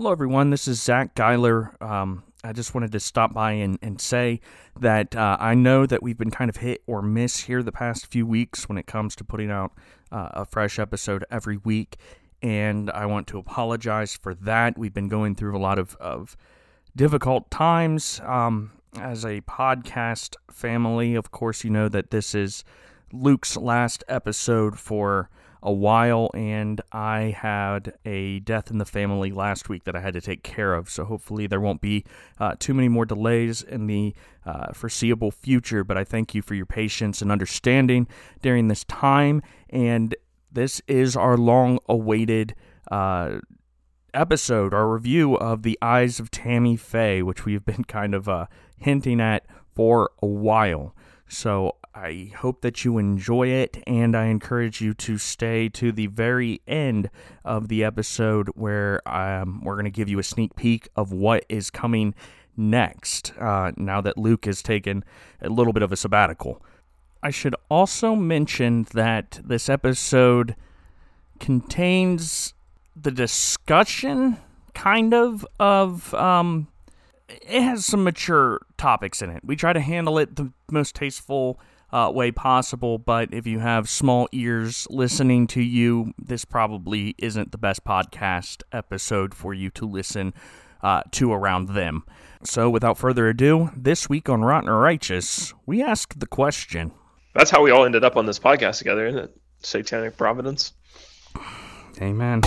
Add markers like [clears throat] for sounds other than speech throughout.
Hello, everyone. This is Zach Geiler. Um, I just wanted to stop by and, and say that uh, I know that we've been kind of hit or miss here the past few weeks when it comes to putting out uh, a fresh episode every week. And I want to apologize for that. We've been going through a lot of, of difficult times um, as a podcast family. Of course, you know that this is Luke's last episode for a while, and I had a death in the family last week that I had to take care of. So hopefully there won't be uh, too many more delays in the uh, foreseeable future. But I thank you for your patience and understanding during this time. And this is our long awaited. Uh, episode, our review of The Eyes of Tammy Faye, which we've been kind of uh, hinting at for a while. So I hope that you enjoy it, and I encourage you to stay to the very end of the episode where um, we're going to give you a sneak peek of what is coming next uh, now that Luke has taken a little bit of a sabbatical. I should also mention that this episode contains the discussion, kind of, of um, it has some mature topics in it. We try to handle it the most tasteful uh, way possible. But if you have small ears listening to you, this probably isn't the best podcast episode for you to listen uh, to around them. So, without further ado, this week on Rotten or Righteous, we ask the question. That's how we all ended up on this podcast together, isn't it? Satanic Providence. [sighs] Amen.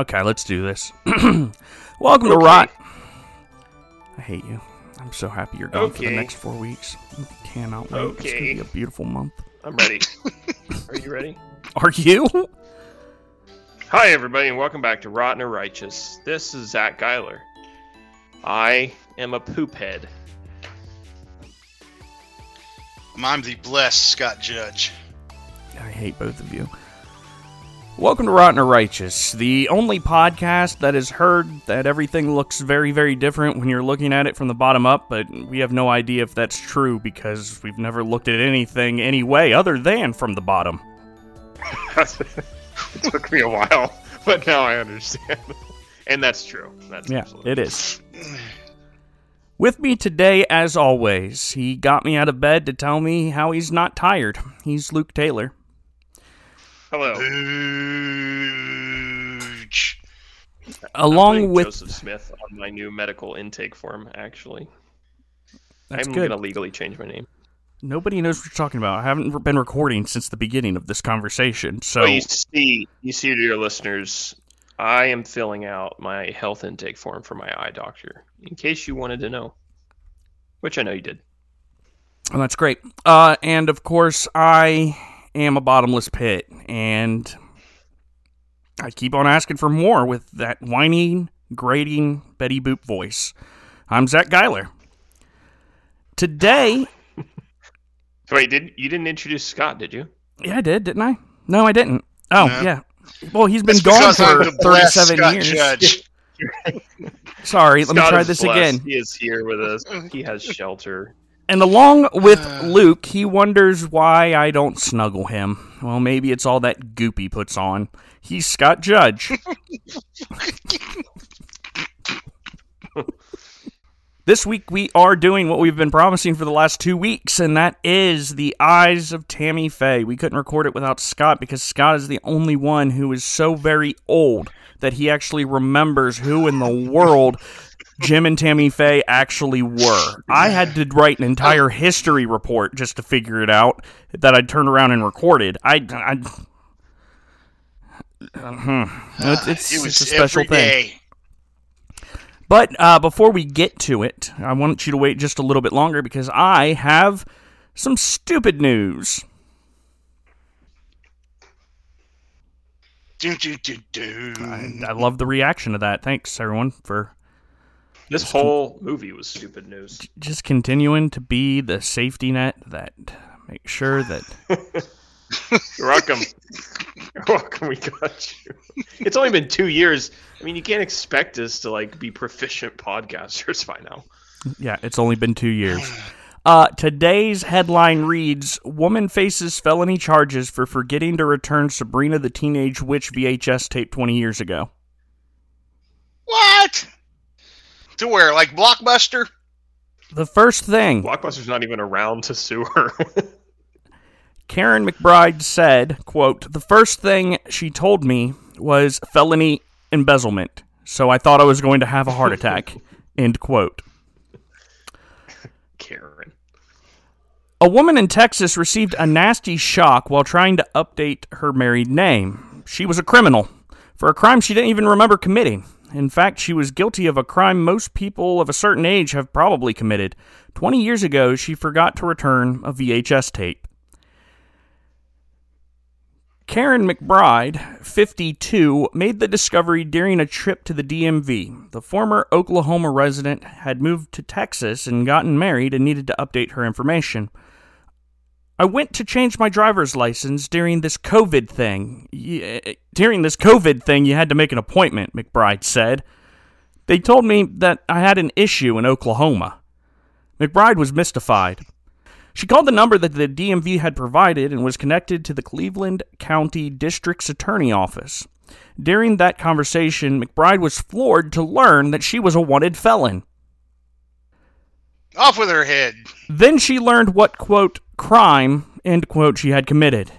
Okay, let's do this. [clears throat] Welcome to Rot. I hate you. I'm so happy you're gone for the next four weeks. Cannot wait. It's gonna Okay. be a beautiful month. I'm ready. [laughs] Are you ready? Are you? Hi, everybody, and welcome back to Rotten or Righteous. This is Zach Geiler. I am a poop head. I'm the blessed Scott Judge. I hate both of you. Welcome to Rotten or Righteous, the only podcast that has heard that everything looks very, very different when you're looking at it from the bottom up, but we have no idea if that's true because we've never looked at anything any way other than from the bottom. [laughs] it took me a while, but now I understand. and that's true. That's Yeah, absolutely it is. With me today, as always, he got me out of bed to tell me how he's not tired. He's Luke Taylor. Hello. Ooch. Along putting with Joseph Smith on my new medical intake form, actually. that's I'm going to legally change my name. Nobody knows what you're talking about. I haven't been recording since the beginning of this conversation, so Oh, you see, you see, to your listeners, I am filling out my health intake form for my eye doctor, in case you wanted to know, which I know you did. Well, that's great. Uh, and of course, I am a bottomless pit, and I keep on asking for more with that whining, grating Betty Boop voice. I'm Zach Geiler. Today, [laughs] So wait, didn't you didn't introduce Scott? Did you? yeah, I did, didn't I? No, I didn't. Oh, No. yeah. Well, he's been That's gone for 37 Scott years. Judge. [laughs] Sorry, let me try this blessed. again. He is here with us. He has shelter. And along with Uh. Luke, he wonders why I don't snuggle him. Well, maybe it's all that goop he puts on. He's Scott Judge. [laughs] this week we are doing what we've been promising for the last two weeks, and that is The Eyes of Tammy Faye. We couldn't record it without Scott because Scott is the only one who is so very old that he actually remembers who in the world Jim and Tammy Faye actually were. I had to write an entire history report just to figure it out that I'd turned around and recorded. I, I uh, it's, it's, it it's a special thing. But uh, before we get to it, I want you to wait just a little bit longer because I have some stupid news. Dun, dun, dun, dun. I, I love the reaction to that. Thanks everyone for This whole movie was stupid news. just continuing to be the safety net that make sure that [laughs] You're welcome. [laughs] You're welcome. We got you. It's only been two years. I mean, you can't expect us to like be proficient podcasters by now. yeah, it's only been two years. Uh, today's headline reads: Woman faces felony charges for forgetting to return Sabrina the Teenage Witch VHS tape 20 years ago. What? To where? Like Blockbuster? The first thing Blockbuster's not even around to sue her. [laughs] Caron McBride said, quote, the first thing she told me was felony embezzlement, so I thought I was going to have a heart attack, [laughs] end quote. Karen. A woman in Texas received a nasty shock while trying to update her married name. She was a criminal for a crime she didn't even remember committing. In fact, she was guilty of a crime most people of a certain age have probably committed. 20 years ago, she forgot to return a VHS tape. Caron McBride, 52, made the discovery during a trip to the DMV. The former Oklahoma resident had moved to Texas and gotten married and needed to update her information. I went to change my driver's license during this COVID thing. During this COVID thing, you had to make an appointment, McBride said. They told me that I had an issue in Oklahoma. McBride was mystified. She called the number that the DMV had provided and was connected to the Cleveland County District's Attorney Office. During that conversation, McBride was floored to learn that she was a wanted felon. Off with her head. Then she learned what, quote, crime, end quote, she had committed.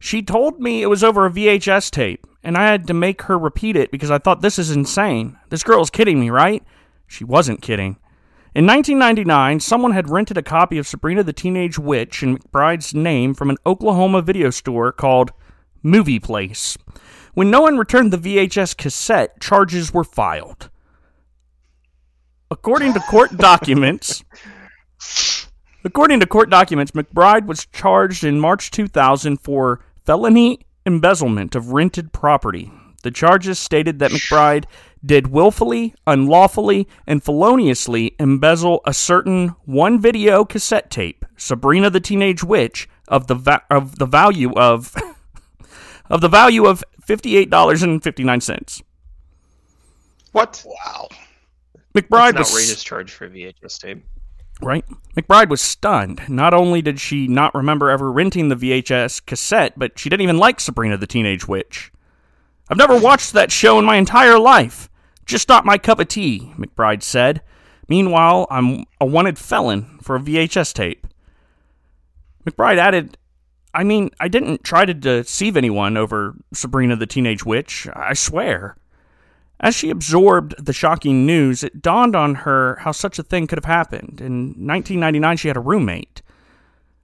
She told me it was over a VHS tape, and I had to make her repeat it because I thought this is insane. This girl is kidding me, right? She wasn't kidding. In 1999, someone had rented a copy of Sabrina the Teenage Witch in McBride's name from an Oklahoma video store called Movie Place. When no one returned the VHS cassette, charges were filed. According to court documents, [laughs] according to court documents, McBride was charged in March 2000 for felony embezzlement of rented property. The charges stated that McBride did willfully, unlawfully, and feloniously embezzle a certain one video cassette tape, Sabrina the Teenage Witch, of the va- of the value of [laughs] of the value of fifty-eight dollars and fifty-nine cents. What? Wow. McBride That's an was outrageous charge for a VHS tape. Right. McBride was stunned. Not only did she not remember ever renting the VHS cassette, but she didn't even like Sabrina the Teenage Witch. I've never watched that show in my entire life. Just not my cup of tea, McBride said. Meanwhile, I'm a wanted felon for a VHS tape. McBride added, I mean, I didn't try to deceive anyone over Sabrina the Teenage Witch, I swear. As she absorbed the shocking news, it dawned on her how such a thing could have happened. In 1999, she had a roommate.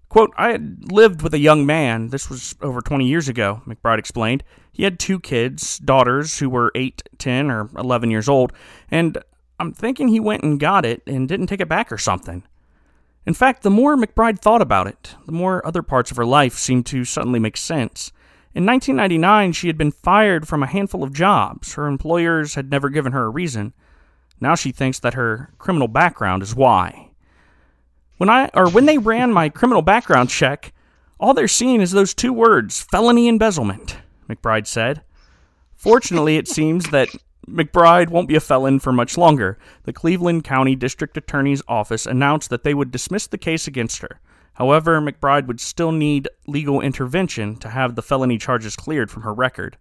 Quote, I had lived with a young man. This was over 20 years ago, McBride explained. He had two kids, daughters who were 8, 10, or 11 years old, and I'm thinking he went and got it and didn't take it back or something. In fact, the more McBride thought about it, the more other parts of her life seemed to suddenly make sense. In 1999, she had been fired from a handful of jobs. Her employers had never given her a reason. Now she thinks that her criminal background is why. When I or when they ran my criminal background check, all they're seeing is those two words, felony embezzlement, McBride said. Fortunately, it seems that McBride won't be a felon for much longer. The Cleveland County District Attorney's Office announced that they would dismiss the case against her. However, McBride would still need legal intervention to have the felony charges cleared from her record.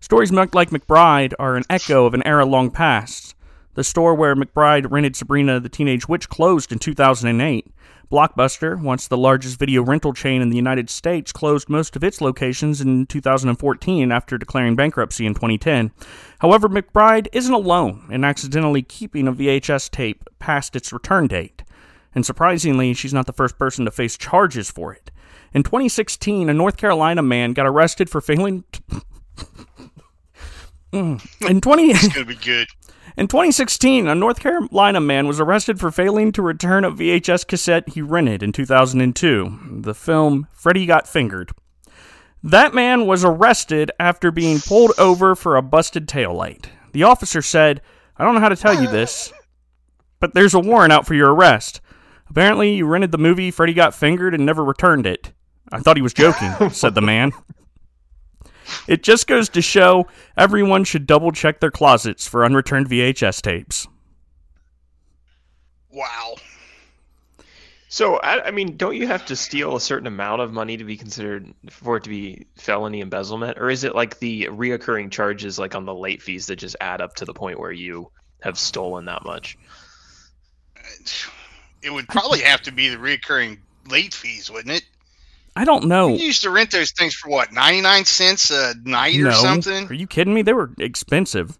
Stories like McBride are an echo of an era long past. The store where McBride rented Sabrina the Teenage Witch closed in 2008. Blockbuster, once the largest video rental chain in the United States, closed most of its locations in 2014 after declaring bankruptcy in 2010. However, McBride isn't alone in accidentally keeping a VHS tape past its return date. And surprisingly, she's not the first person to face charges for it. In 2016, a North Carolina man got arrested for failing. [laughs] Mm. In 20 [laughs] It's gonna be good. in 2016, a North Carolina man was arrested for failing to return a VHS cassette he rented in 2002, the film Freddy Got Fingered. That man was arrested after being pulled over for a busted taillight. The officer said, I don't know how to tell you this, but there's a warrant out for your arrest. Apparently, you rented the movie Freddy Got Fingered and never returned it. I thought he was joking, [laughs] said the man. It just goes to show everyone should double check their closets for unreturned VHS tapes. Wow. So I, I mean, don't you have to steal a certain amount of money to be considered for it to be felony embezzlement, or is it like the reoccurring charges, like on the late fees, that just add up to the point where you have stolen that much? Uh, It would probably have to be the recurring late fees, wouldn't it? I don't know. You used to rent those things for what, 99 cents a night no. or something? Are you kidding me? They were expensive.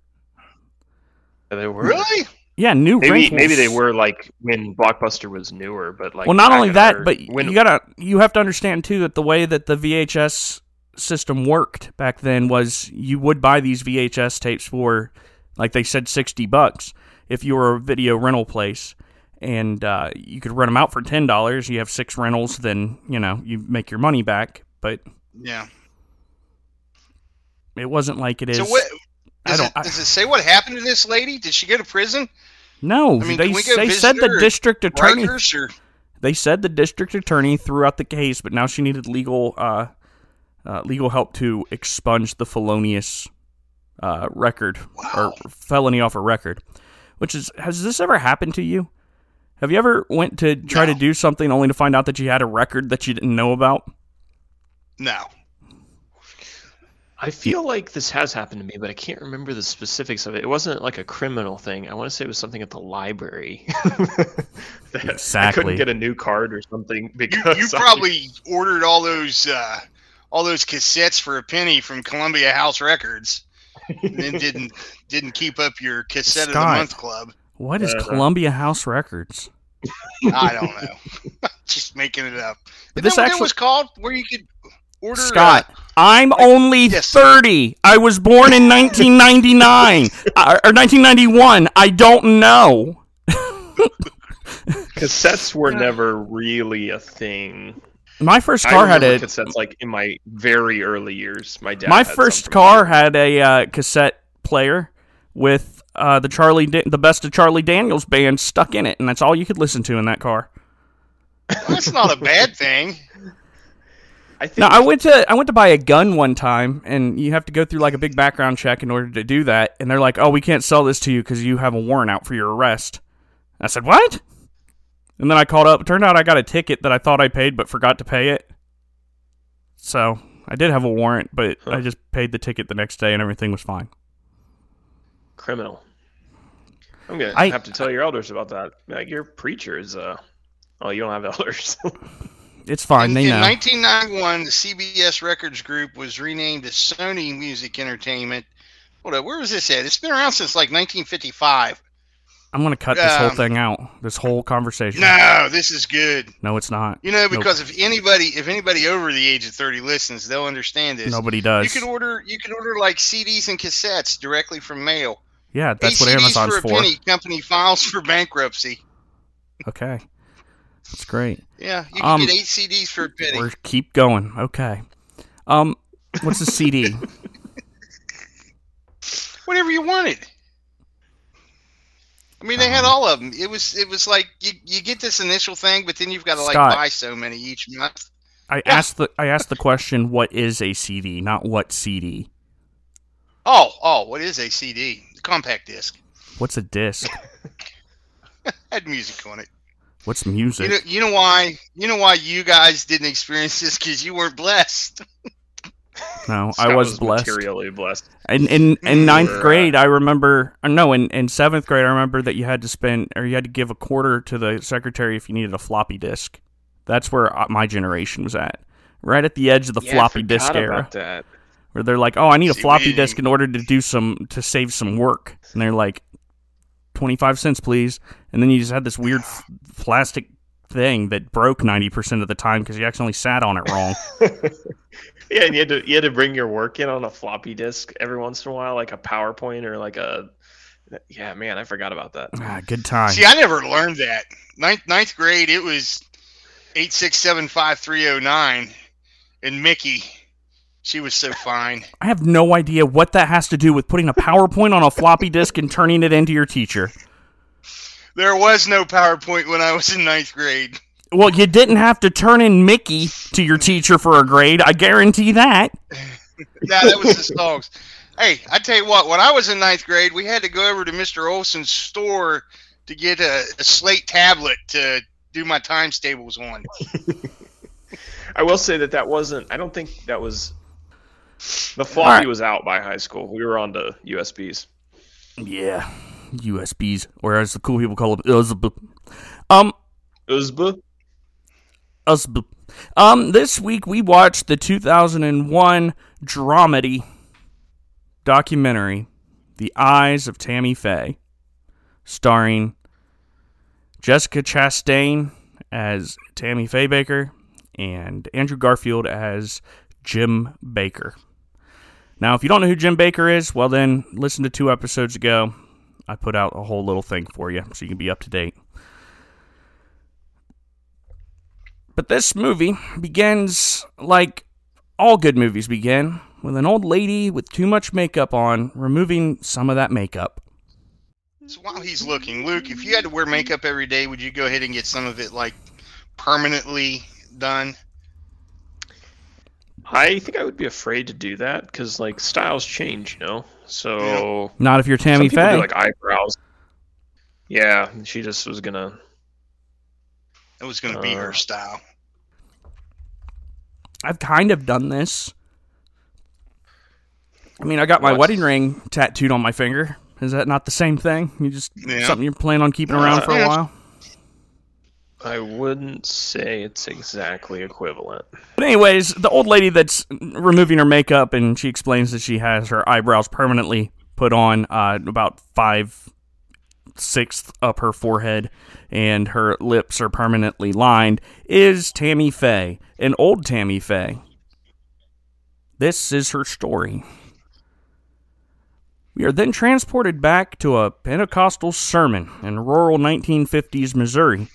They were Really? Yeah, new maybe rentals. maybe they were like when Blockbuster was newer, but like well, not only that, our- but when you gotta you have to understand too that the way that the VHS system worked back then was you would buy these VHS tapes for, like they said, sixty bucks if you were a video rental place, and uh, you could rent them out for ten dollars. You have six rentals, then you know you make your money back. But Yeah. it wasn't like it is. So what? I Does, don't- it, I- does it say what happened to this lady? Did she go to prison? no, I mean, they can we go they said the district attorney or They said the district attorney threw out the case, but now she needed legal uh, uh, legal help to expunge the felonious uh, record Wow. or felony off a record. Which is has this ever happened to you? Have you ever went to try to do something only to find out that you had a record that you didn't know about? no? I feel like this has happened to me, but I can't remember the specifics of it. It wasn't like a criminal thing. I want to say it was something at the library. [laughs] That I couldn't get a new card or something because you I- probably ordered all those uh, all those cassettes for a penny from Columbia House Records, and then didn't didn't keep up your cassette of the month club. What is Uh-huh. Columbia House Records? [laughs] I don't know. [laughs] Just making it up. But Isn't this that what actually- it was called? Where you could order uh, Scott, I'm only yes. 30. I was born in 1999 [laughs] uh, or 1991. I don't know. cassettes were never really a thing. My first I car had a cassettes like in my very early years. My dad. my had first car had a uh, cassette player with uh, the Charlie Da- the best of Charlie Daniels band stuck in it, and that's all you could listen to in that car. [laughs] That's not a bad thing. I think Now I went to I went to buy a gun one time, and you have to go through like a big background check in order to do that. And they're like, "Oh, we can't sell this to you because you have a warrant out for your arrest." I said, "What?" And then I called up. It turned out I got a ticket that I thought I paid but forgot to pay it. So I did have a warrant, but I just paid the ticket the next day, and everything was fine. Criminal. I'm gonna I- have to tell your elders about that. Like your preacher is uh oh you don't have [laughs] elders. It's fine. in, they in know. 1991, the CBS Records Group was renamed as Sony Music Entertainment. Hold up, where was this at? It's been around since like 1955. I'm gonna cut this whole Um, thing out. This whole conversation. No, this is good. No, it's not. You know, Nope. because if anybody, if anybody over the age of 30 listens, they'll understand this. Nobody does. You does. could order, you could order like CDs and cassettes directly from mail. Yeah, that's what Amazon's for a for. penny. Company files for bankruptcy. Okay, that's great. Yeah, you can Um, get eight CDs for a penny. We're keep going. Okay. Um, what's a CD? [laughs] whatever you wanted. I mean, they had Um, all of them. It was it was like you, you get this initial thing, but then you've got to like Scott. buy so many each month. I asked the I asked the question, what is a CD, not what CD. Oh, oh, what is a CD? Compact disc. What's a disc? [laughs] Had music on it. What's You music? know, you know why? You know why you guys didn't experience this because you weren't blessed. [laughs] No, Scott I [laughs] was, blessed. materially blessed. In in in ninth were, uh, grade, I remember. Or no, in in seventh grade, I remember that you had to spend or you had to give a quarter to the secretary if you needed a floppy disk. That's where uh, my generation was at, right at the edge of the Yeah, floppy disk era. about that. Where they're like, "Oh, I need a floppy we- disk in order to do some to save some work," and they're like, 25 cents, please," and then you just had this weird f- plastic thing that broke ninety percent of the time because you accidentally sat on it wrong. [laughs] Yeah, and you had to you had to bring your work in on a floppy disk every once in a while, like a PowerPoint or like a. Yeah, man, I forgot about that. ah, good time. See, I never learned that. Ninth ninth grade, it was eight six seven five three zero nine, and Mickey. She was so fine. I have no idea what that has to do with putting a PowerPoint on a floppy disk and turning it into your teacher. There was no PowerPoint when I was in ninth grade. Well, you didn't have to turn in Mickey to your teacher for a grade. I guarantee that. [laughs] Yeah, that was the songs. Hey, I tell you what, when I was in ninth grade, we had to go over to Mr. Olson's store to get a, a slate tablet to do my times tables on. [laughs] I will say that that wasn't. I don't think that was. The floppy Alright. was out by high school. We were on to USBs. Yeah, USBs, or as the cool people call it, USB. Um, USB. USB. Um, this week we watched the 2001 dramedy documentary, The Eyes of Tammy Faye, starring Jessica Chastain as Tammy Faye Bakker and Andrew Garfield as Jim Bakker. Now, if you don't know who Jim Bakker is, well, then listen to two episodes ago. I put out a whole little thing for you so you can be up to date. But this movie begins like all good movies begin with an old lady with too much makeup on removing some of that makeup. So while he's looking, Luke, if you had to wear makeup every day, would you go ahead and get some of it like permanently done? I think I would be afraid to do that because like styles change, you know. So Not if you're Tammy people do Faye. like eyebrows. Yeah, she just was gonna. It was going to be Uh. her style. I've kind of done this. I mean, I got my What? wedding ring tattooed on my finger. Is that not the same thing? You just Yeah. something you're planning on keeping around for a Yeah. while? I wouldn't say it's exactly equivalent. But anyways, the old lady that's removing her makeup and she explains that she has her eyebrows permanently put on uh, about five sixth up her forehead and her lips are permanently lined is Tammy Faye, an old Tammy Faye. This is her story. We are then transported back to a Pentecostal sermon in rural 1950s Missouri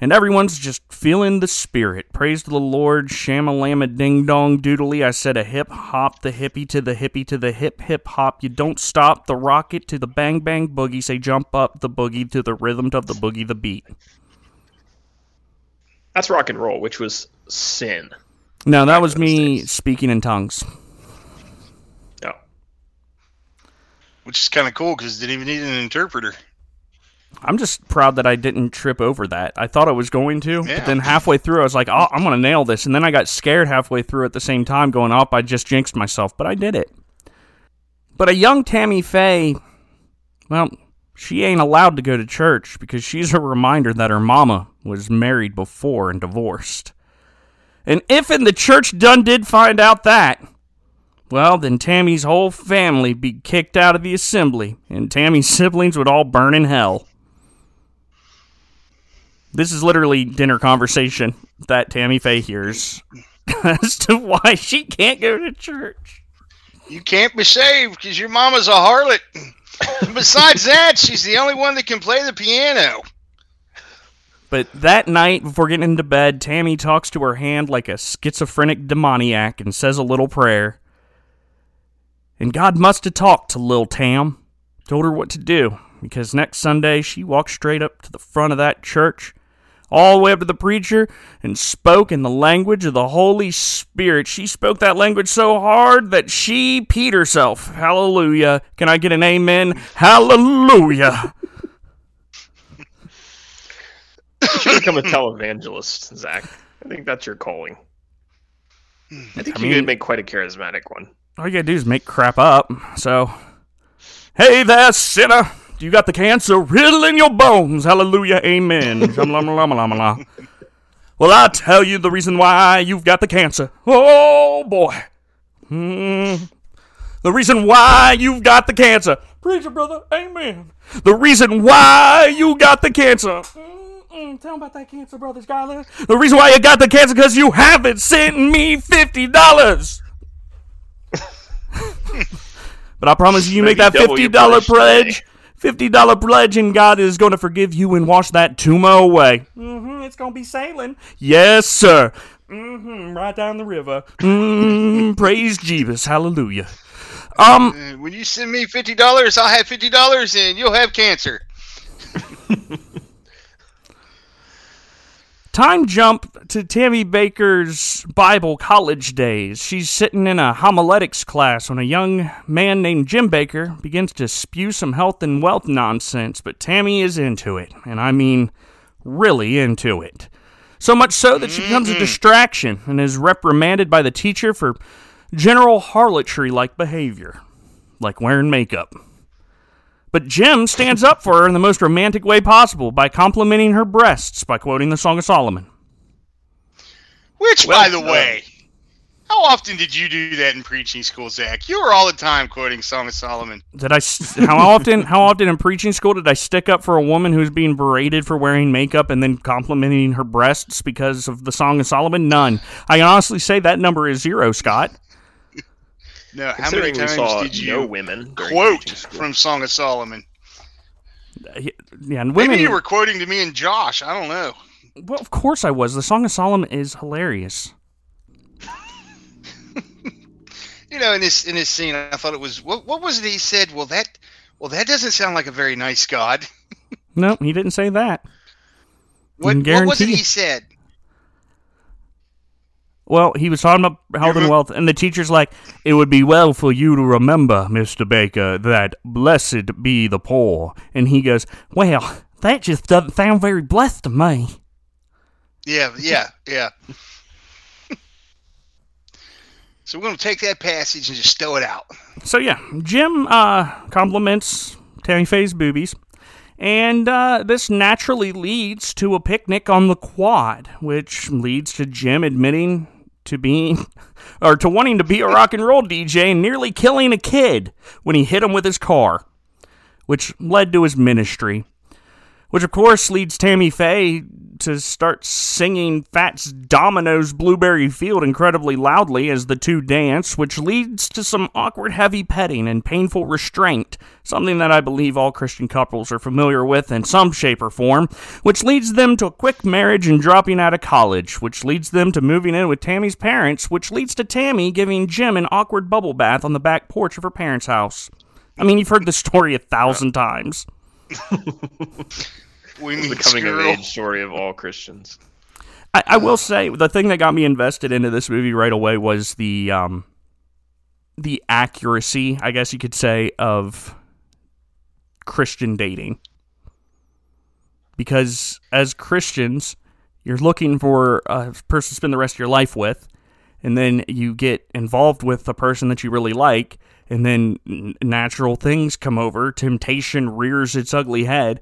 and everyone's just feeling the spirit. Praise the Lord, shamalama ding dong doodly. I said a hip hop, the hippie to the hippie to the hip hip hop. You don't stop the rocket to the bang bang boogie. Say jump up the boogie to the rhythm of the boogie the beat. That's rock and roll, which was sin. No, that was me days. speaking in tongues. No. Which is kind of cool because it didn't even need an interpreter. I'm just proud that I didn't trip over that. I thought I was going to, Yeah. but then halfway through, I was like, oh, I'm going to nail this. And then I got scared halfway through at the same time, going, oh, I just jinxed myself, but I did it. But a young Tammy Faye, well, she ain't allowed to go to church because she's a reminder that her mama was married before and divorced. And if in the church done did find out that, well, then Tammy's whole family be kicked out of the assembly, and Tammy's [laughs] siblings would all burn in hell. This is literally dinner conversation that Tammy Faye hears [laughs] as to why she can't go to church. You can't be saved because your mama's a harlot. [laughs] Besides that, she's the only one that can play the piano. But that night, before getting into bed, Tammy talks to her hand like a schizophrenic demoniac and says a little prayer. And God must have talked to Lil Tam, told her what to do, because next Sunday she walked straight up to the front of that church, all the way up to the preacher, and spoke in the language of the Holy Spirit. She spoke that language so hard that she peed herself. Hallelujah. Can I get an amen? Hallelujah. You should become a televangelist, Zach. I think that's your calling. Hmm. I think I you mean- could make quite a charismatic one. All you gotta do is make crap up. So, hey there, sinner. You got the cancer riddle in your bones. Hallelujah, amen. [laughs] Well, I'll tell you the reason why you've got the cancer. Oh, boy. Hmm. The reason why you've got the cancer. Preacher, brother, amen. The reason why you got the cancer. Mm-mm, tell 'em about that cancer, brother Skyler. The reason why you got the cancer because you haven't sent me $50. [laughs] But I promise you, you make that fifty dollar pledge pledge, today. fifty dollar pledge, and God is going to forgive you and wash that tumor away. Mm-hmm, it's going to be sailing. Yes, sir. Mm-hmm, right down the river. Mm, [laughs] praise Jesus, hallelujah. Um, Uh, when you send me fifty dollars, I'll have fifty dollars, and you'll have cancer. [laughs] time jump to Tammy Bakker's Bible college days. She's sitting in a homiletics class when a young man named Jim Bakker begins to spew some health and wealth nonsense, but Tammy is into it, and I mean really into it. So much so that she becomes a distraction and is reprimanded by the teacher for general harlotry like behavior, like wearing makeup. But Jim stands up for her in the most romantic way possible by complimenting her breasts by quoting the Song of Solomon. Which, Well by the done. way, how often did you do that in preaching school, Zach? You were all the time quoting Song of Solomon. Did I? How often? How often in preaching school did I stick up for a woman who's being berated for wearing makeup and then complimenting her breasts because of the Song of Solomon? None. I can honestly say that number is zero, Scott. No, how many Considering we times saw did you no women quote from Song of Solomon? Uh, yeah, and women. Maybe you were quoting to me and Josh. I don't know. Well, of course I was. The Song of Solomon is hilarious. [laughs] You know, in this in this scene, I thought it was what what was it he said? Well, that well that doesn't sound like a very nice God. [laughs] No, he didn't say that. What, what was it guarantee- he said? Well, he was talking about health and wealth, and the teacher's like, "It would be well for you to remember, Mister Bakker, that blessed be the poor." And he goes, "Well, that just doesn't sound very blessed to me." Yeah, yeah, yeah. [laughs] so we're gonna take that passage and just throw it out. So yeah, Jim uh, compliments Tammy Faye's boobies, and uh, this naturally leads to a picnic on the quad, which leads to Jim admitting to being [laughs] or to wanting to be a rock and roll DJ and nearly killing a kid when he hit him with his car, which led to his ministry. Which of course leads Tammy Faye to start singing Fats Domino's Blueberry Field incredibly loudly as the two dance, which leads to some awkward heavy petting and painful restraint, something that I believe all Christian couples are familiar with in some shape or form, which leads them to a quick marriage and dropping out of college, which leads them to moving in with Tammy's parents, which leads to Tammy giving Jim an awkward bubble bath on the back porch of her parents' house. I mean, you've heard the story a thousand times. [laughs] We mean the coming of squirrel. age story of all Christians. I, I will say the thing that got me invested into this movie right away was the um, the accuracy, I guess you could say, of Christian dating. Because as Christians, you're looking for a person to spend the rest of your life with, and then you get involved with a person that you really like, and then natural things come over, temptation rears its ugly head,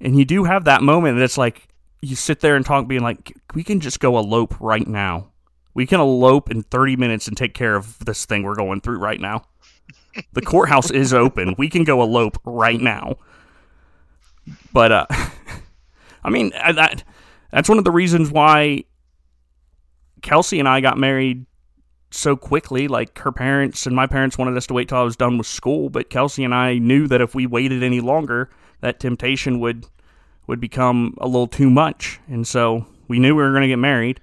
and you do have that moment that's like you sit there and talk, being like, we can just go elope right now. We can elope in 30 minutes and take care of this thing we're going through right now. The courthouse is open. We can go elope right now. But, uh, [laughs] I mean, that, that's one of the reasons why Kelsey and I got married so quickly. Like, her parents and my parents wanted us to wait till I was done with school, but Kelsey and I knew that if we waited any longer, that temptation would would become a little too much. And so we knew we were going to get married.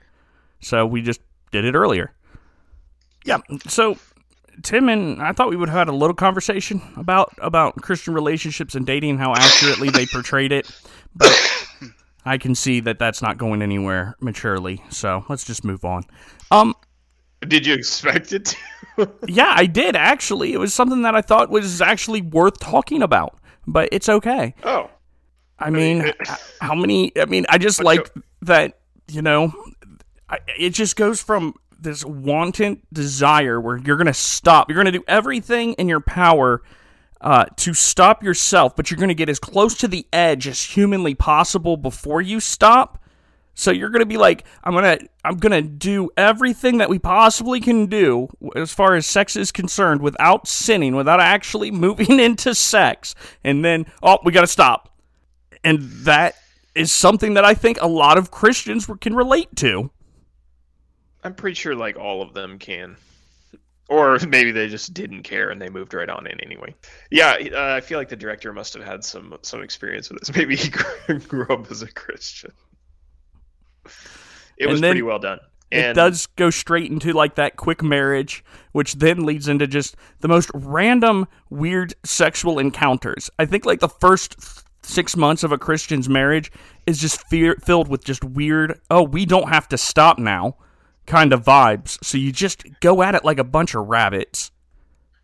So we just did it earlier. Yeah. So Tim and I thought we would have had a little conversation about about Christian relationships and dating and how accurately they portrayed it. But I can see that that's not going anywhere maturely. So let's just move on. Um Did you expect it to? [laughs] yeah, I did actually. It was something that I thought was actually worth talking about. But it's okay. oh, I mean, it- how many? I mean, I just like that. You know, I, it just goes from this wanton desire where you're gonna stop. You're gonna do everything in your power uh, to stop yourself, but you're gonna get as close to the edge as humanly possible before you stop. So you're gonna be like, I'm gonna, I'm gonna do everything that we possibly can do as far as sex is concerned, without sinning, without actually [laughs] moving into sex, and then oh, we gotta stop and that is something that I think a lot of Christians can relate to. I'm pretty sure like all of them can. Or [laughs] maybe they just didn't care and they moved right on in anyway. Yeah, uh, I feel like the director must have had some some experience with this. [laughs] Maybe he grew up as a Christian. It was pretty well done. it does go straight into like that quick marriage, which then leads into just the most random, weird sexual encounters. I think like the first six months of a Christian's marriage is just fear- filled with just weird. Oh, we don't have to stop now, kind of vibes. So you just go at it like a bunch of rabbits.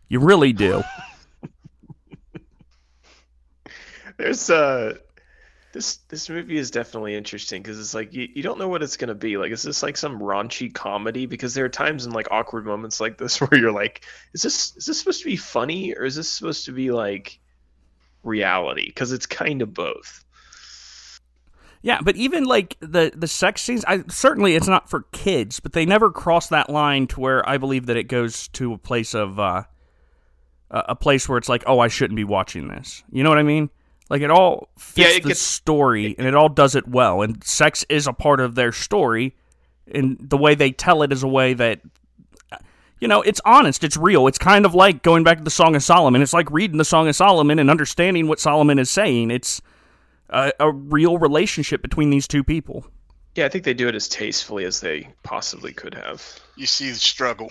You really do. [laughs] There's uh this this movie is definitely interesting because it's like you, you don't know what it's gonna be. Like, is this like some raunchy comedy? Because there are times in like awkward moments like this [laughs] where you're like, is this is this supposed to be funny or is this supposed to be like reality? Because it's kind of both. Yeah, but even like the the sex scenes, I certainly it's not for kids, but they never cross that line to where I believe that it goes to a place of uh, a a place where it's like, oh, I shouldn't be watching this. You know what I mean? Like it all fits Yeah, it the gets- story, and it all does it well. And sex is a part of their story, and the way they tell it is a way that. You know, it's honest, it's real. It's kind of like going back to the Song of Solomon. It's like reading the Song of Solomon and understanding what Solomon is saying. It's a, a real relationship between these two people. Yeah, I think they do it as tastefully as they possibly could have. You see the struggle.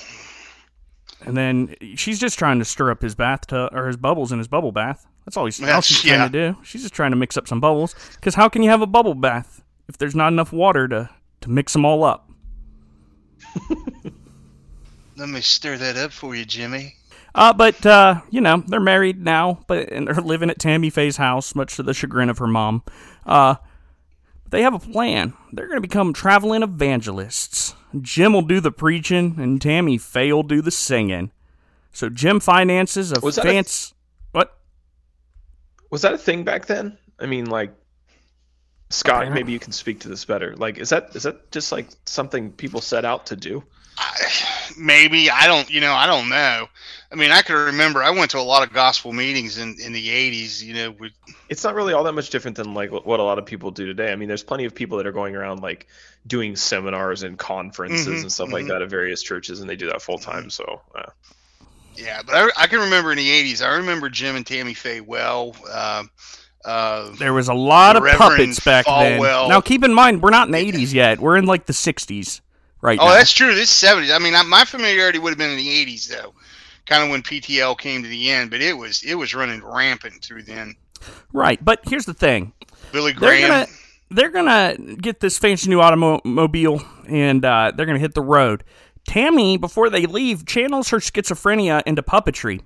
And then she's just trying to stir up his bathtub or his bubbles in his bubble bath. That's all, he's, all Well, she's yeah. trying to do. She's just trying to mix up some bubbles. Because how can you have a bubble bath if there's not enough water to, to mix them all up? [laughs] Let me stir that up for you, Jimmy. Uh, but uh, you know they're married now, but and they're living at Tammy Faye's house, much to the chagrin of her mom. Uh, but they have a plan. They're going to become traveling evangelists. Jim will do the preaching, and Tammy Faye will do the singing. So Jim finances a Was a- fancy. What? Was that a thing back then? I mean, like Scott, Apparently. maybe you can speak to this better. Like, is that is that just like something people set out to do? I, maybe I don't. You know, I don't know. I mean, I can remember I went to a lot of gospel meetings in in the '80s. You know, with It's not really all that much different than like what a lot of people do today. I mean, there's plenty of people that are going around like doing seminars and conferences Mhm, and stuff like mhm. that at various churches, and they do that full time. So, uh, yeah, but I, I can remember in the '80s. I remember Jim and Tammy Faye well. Um, uh, There was a lot of Reverend puppets back then. Now keep in mind, we're not in the 80s yet. We're in like the 60s right oh, now. that's true. This is '70s. I mean, I, my familiarity would have been in the '80s though, kind of when PTL came to the end. But it was it was running rampant through then. right. But here's the thing. Billy They're Graham. gonna they're gonna get this fancy new automobile and uh, they're gonna hit the road. Tammy, before they leave, channels her schizophrenia into puppetry.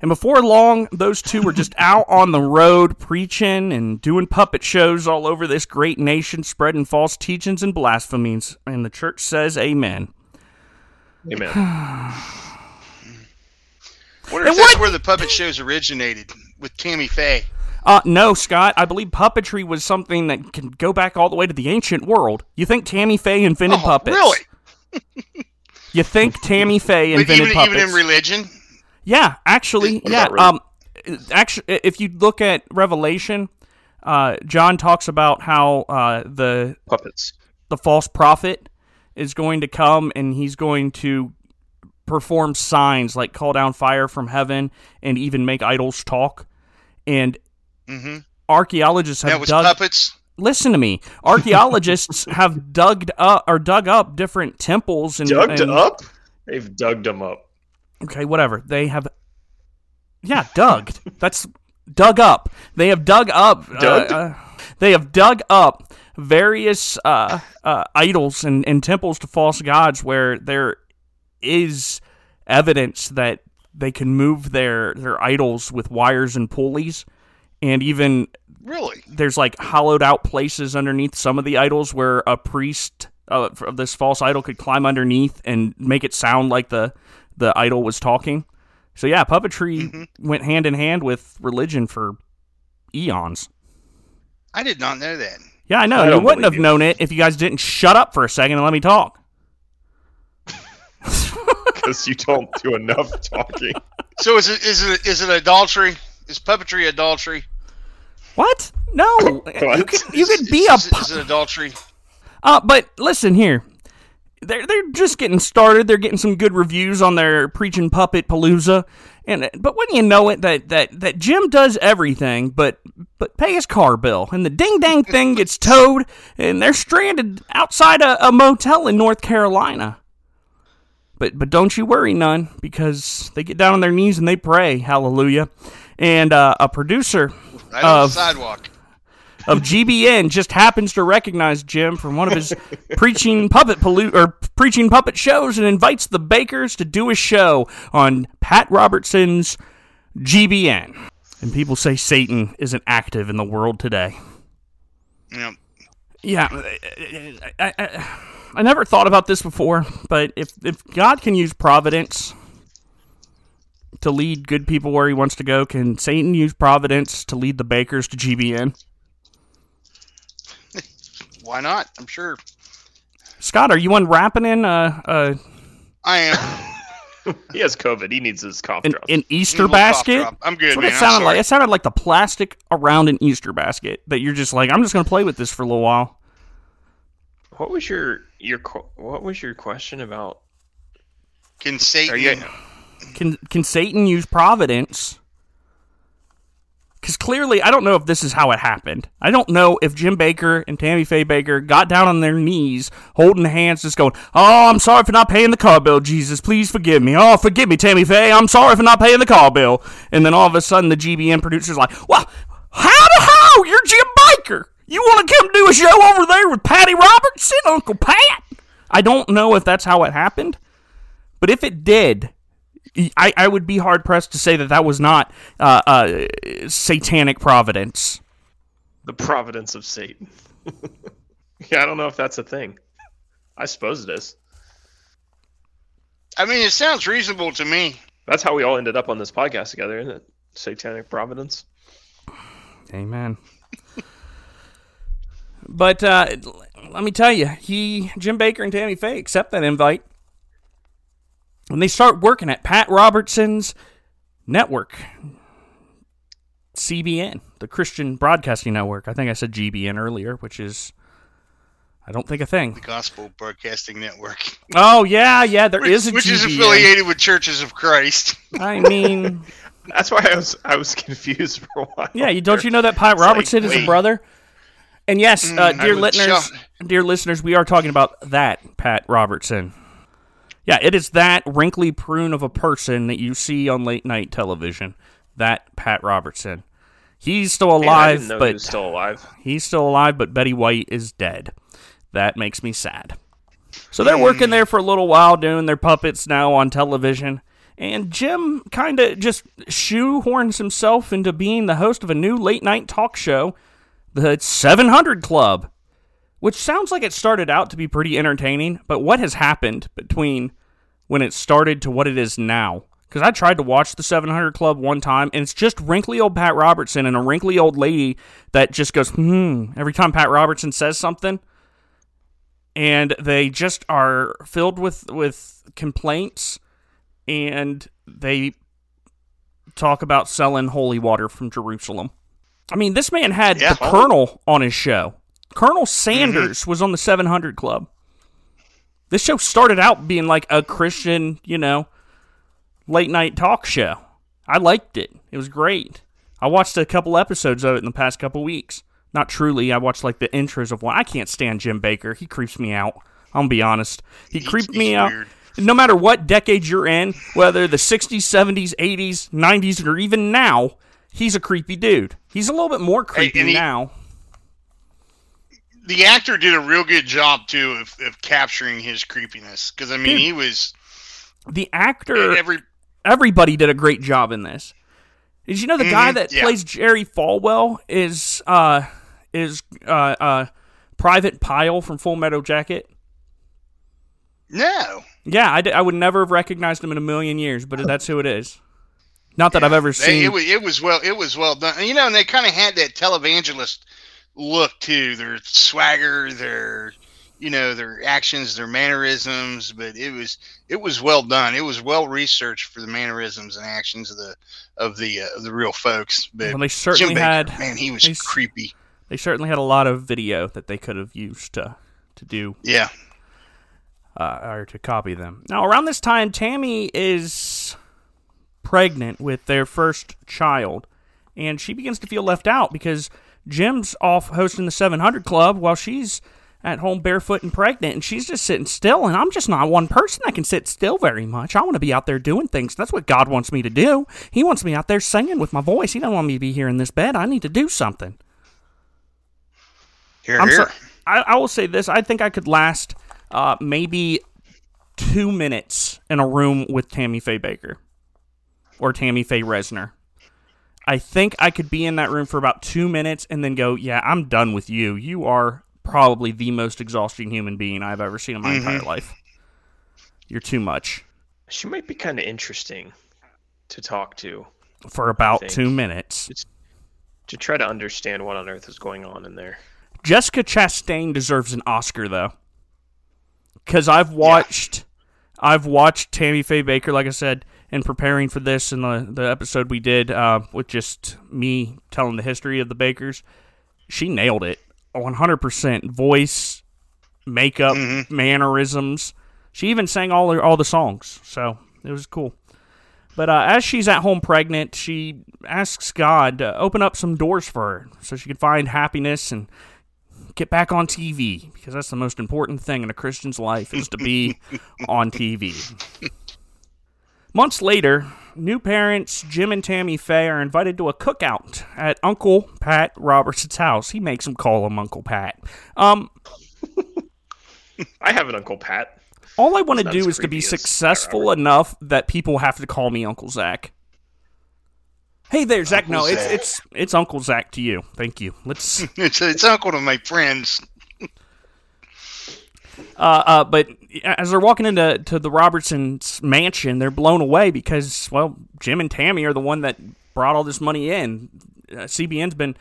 And before long, those two were just out on the road preaching and doing puppet shows all over this great nation, spreading false teachings and blasphemies. And the church says, Amen. amen. [sighs] wonder And if that's what- where the puppet shows originated with Tammy Faye. Uh, no, Scott. I believe puppetry was something that can go back all the way to the ancient world. You think Tammy Faye invented Oh, puppets? really? [laughs] You think Tammy Faye invented even puppets? even in religion. Yeah, actually, yeah. Um, actually, if you look at Revelation, uh, John talks about how uh, the Puppets. the false prophet is going to come and he's going to perform signs like call down fire from heaven and even make idols talk. And hmm archaeologists have That was dug. puppets. Listen to me. Archaeologists [laughs] have dug up or dug up different temples and Dug up? They've dug them up. Okay, whatever. They have, yeah, dug. That's dug up. They have dug up. uh, Dug? uh, they have dug up various uh, uh, idols and, and temples to false gods where there is evidence that they can move their their idols with wires and pulleys, and even Really? there's like hollowed out places underneath some of the idols where a priest uh, of this false idol could climb underneath and make it sound like the the idol was talking. So yeah, puppetry went hand in hand with religion for eons. I did not know that. Yeah, I know. I you wouldn't have believe you. known it if you guys didn't shut up for a second and let me talk. [laughs] Because you don't do enough talking. So is it is it is it adultery? Is puppetry adultery? What? No, [laughs] you could you could be a is, is it adultery? Uh, but listen here. They're they're just getting started. They're getting some good reviews on their preaching puppet palooza. And but when you know it that that that Jim does everything, but but pay his car bill. And the ding dang [laughs] thing gets towed, and they're stranded outside a, a motel in North Carolina. But but don't you worry none, because they get down on their knees and they pray, hallelujah. And uh, a producer Right on the Of- sidewalk. [laughs] of CBN just happens to recognize Jim from one of his [laughs] preaching puppet pollu- or preaching puppet shows and invites the Bakkers to do a show on Pat Robertson's CBN. And people say Satan isn't active in the world today. Yeah. Yeah, I, I, I, I never thought about this before, but if if God can use providence to lead good people where He wants to go, can Satan use providence to lead the Bakkers to GBN? Why not? I'm sure. Scott, are you unwrapping in uh, uh, I am. [laughs] He has COVID. He needs his cough an, drop. an Easter basket? I'm good, That's what man. it sounded like. It sounded like the plastic around an Easter basket that you're just like, I'm just going to play with this for a little while. What was your your what was your question about? Can Satan? Can can Satan use providence? Because clearly, I don't know if this is how it happened. I don't know if Jim Bakker and Tammy Faye Bakker got down on their knees, holding hands, just going, "Oh, I'm sorry for not paying the car bill. Jesus, please forgive me. Oh, forgive me, Tammy Faye. I'm sorry for not paying the car bill." And then all of a sudden, the GBN producer's like, "Well, how the how? You're Jim Bakker. You want to come do a show over there with Patty Robertson, Uncle Pat?" I don't know if that's how it happened, but if it did, I, I would be hard pressed to say that that was not uh, uh, satanic providence. the providence of Satan. [laughs] yeah, I don't know if that's a thing. I suppose it is. I mean, it sounds reasonable to me. That's how we all ended up on this podcast together, isn't it? Satanic providence. Amen. but uh, let me tell you, he, Jim Bakker, and Tammy Faye accept that invite, and they start working at Pat Robertson's network, CBN, the Christian Broadcasting Network. I think I said GBN earlier, which is, I don't think a thing. The Gospel Broadcasting Network, Oh yeah, yeah, there which, is a which is affiliated with Churches of Christ. I mean. [laughs] That's why I was I was confused for a while. Yeah, you don't you know that Pat It's like, Robertson is a brother? And yes, uh, Mm, I dear listeners, shout- dear listeners, we are talking about that Pat Robertson. Yeah, it is that wrinkly prune of a person that you see on late night television. That Pat Robertson. He's still Man, alive, he but still alive. he's still alive, but Betty White is dead. That makes me sad. So they're hmm. working there for a little while doing their puppets now on television. And Jim kind of just shoehorns himself into being the host of a new late night talk show, the 700 Club, which sounds like it started out to be pretty entertaining. But what has happened between when it started to what it is now? Because I tried to watch the 700 Club one time, and it's just wrinkly old Pat Robertson and a wrinkly old lady that just goes, hmm, every time Pat Robertson says something. And they just are filled with, with complaints, and they talk about selling holy water from Jerusalem. I mean, this man had Yeah. the Colonel on his show. Colonel Sanders was on the 700 Club. This show started out being like a Christian, you know, late night talk show. I liked it. It was great. I watched a couple episodes of it in the past couple weeks. Not truly. I watched like the intros of one. I can't stand Jim Bakker. He creeps me out. I'm gonna be honest. He He's- creeped me out. weird. No matter what decade you're in, whether the 60s, 70s, 80s, 90s, or even now, he's a creepy dude. He's a little bit more creepy and he- now. The actor did a real good job too of, of capturing his creepiness. Because I mean, Dude. he was The actor every everybody did a great job in this. Did you know the guy Mhm, that yeah. plays Jerry Falwell is uh is uh uh Private Pyle from Full Metal Jacket? no. Yeah, I, d- I would never have recognized him in a million years, but that's who it is. Not that I've ever They- seen. it was it was well it was well done. You know, and they kind of had that televangelist look too. Their swagger, their you know their actions, their mannerisms. But it was it was well done. It was well researched for the mannerisms and actions of the of the uh, of the real folks. But well, they certainly Bakker, had man, he was they creepy. they certainly had a lot of video that they could have used to to do Yeah, uh, or to copy them. Now, around this time, Tammy is pregnant with their first child, and she begins to feel left out because Jim's off hosting the 700 Club while she's at home barefoot and pregnant, and she's just sitting still. And I'm just not one person that can sit still very much. I want to be out there doing things. That's what God wants me to do. He wants me out there singing with my voice. He doesn't want me to be here in this bed. I need to do something. Here, I'm here. so, I, I will say this. I think I could last uh, maybe two minutes in a room with Tammy Faye Bakker or Tammy Faye Messner. I think I could be in that room for about two minutes and then go, yeah, I'm done with you. You are probably the most exhausting human being I've ever seen in my mm-hmm. entire life. You're too much She might be kind of interesting to talk to, for about two minutes. to try to understand what on earth is going on in there. Jessica Chastain deserves an Oscar though, because I've watched, I've watched Tammy Faye Bakker, like I said, in preparing for this and the the episode we did uh, with just me telling the history of the Bakkers. She nailed it, one hundred percent. Voice, makeup, mannerisms. She even sang all her, all the songs, so it was cool. But uh, as she's at home pregnant, she asks God to open up some doors for her so she could find happiness and get back on TV because that's the most important thing in a Christian's life is to be [laughs] on TV. Months later, new parents Jim and Tammy Faye are invited to a cookout at Uncle Pat Robertson's house. He makes them call him Uncle Pat. Um, I have an Uncle Pat. all I want to do is to be creepy as Pat successful enough that people have to call me Uncle Zach. Hey there, Zach. Uncle no, it's it's it's Uncle Zach to you. Thank you. Let's [laughs] It's, it's uncle to my friends. Uh, uh, but as they're walking into to the Robertsons' mansion, they're blown away because, well, Jim and Tammy are the one that brought all this money in. Uh, CBN's been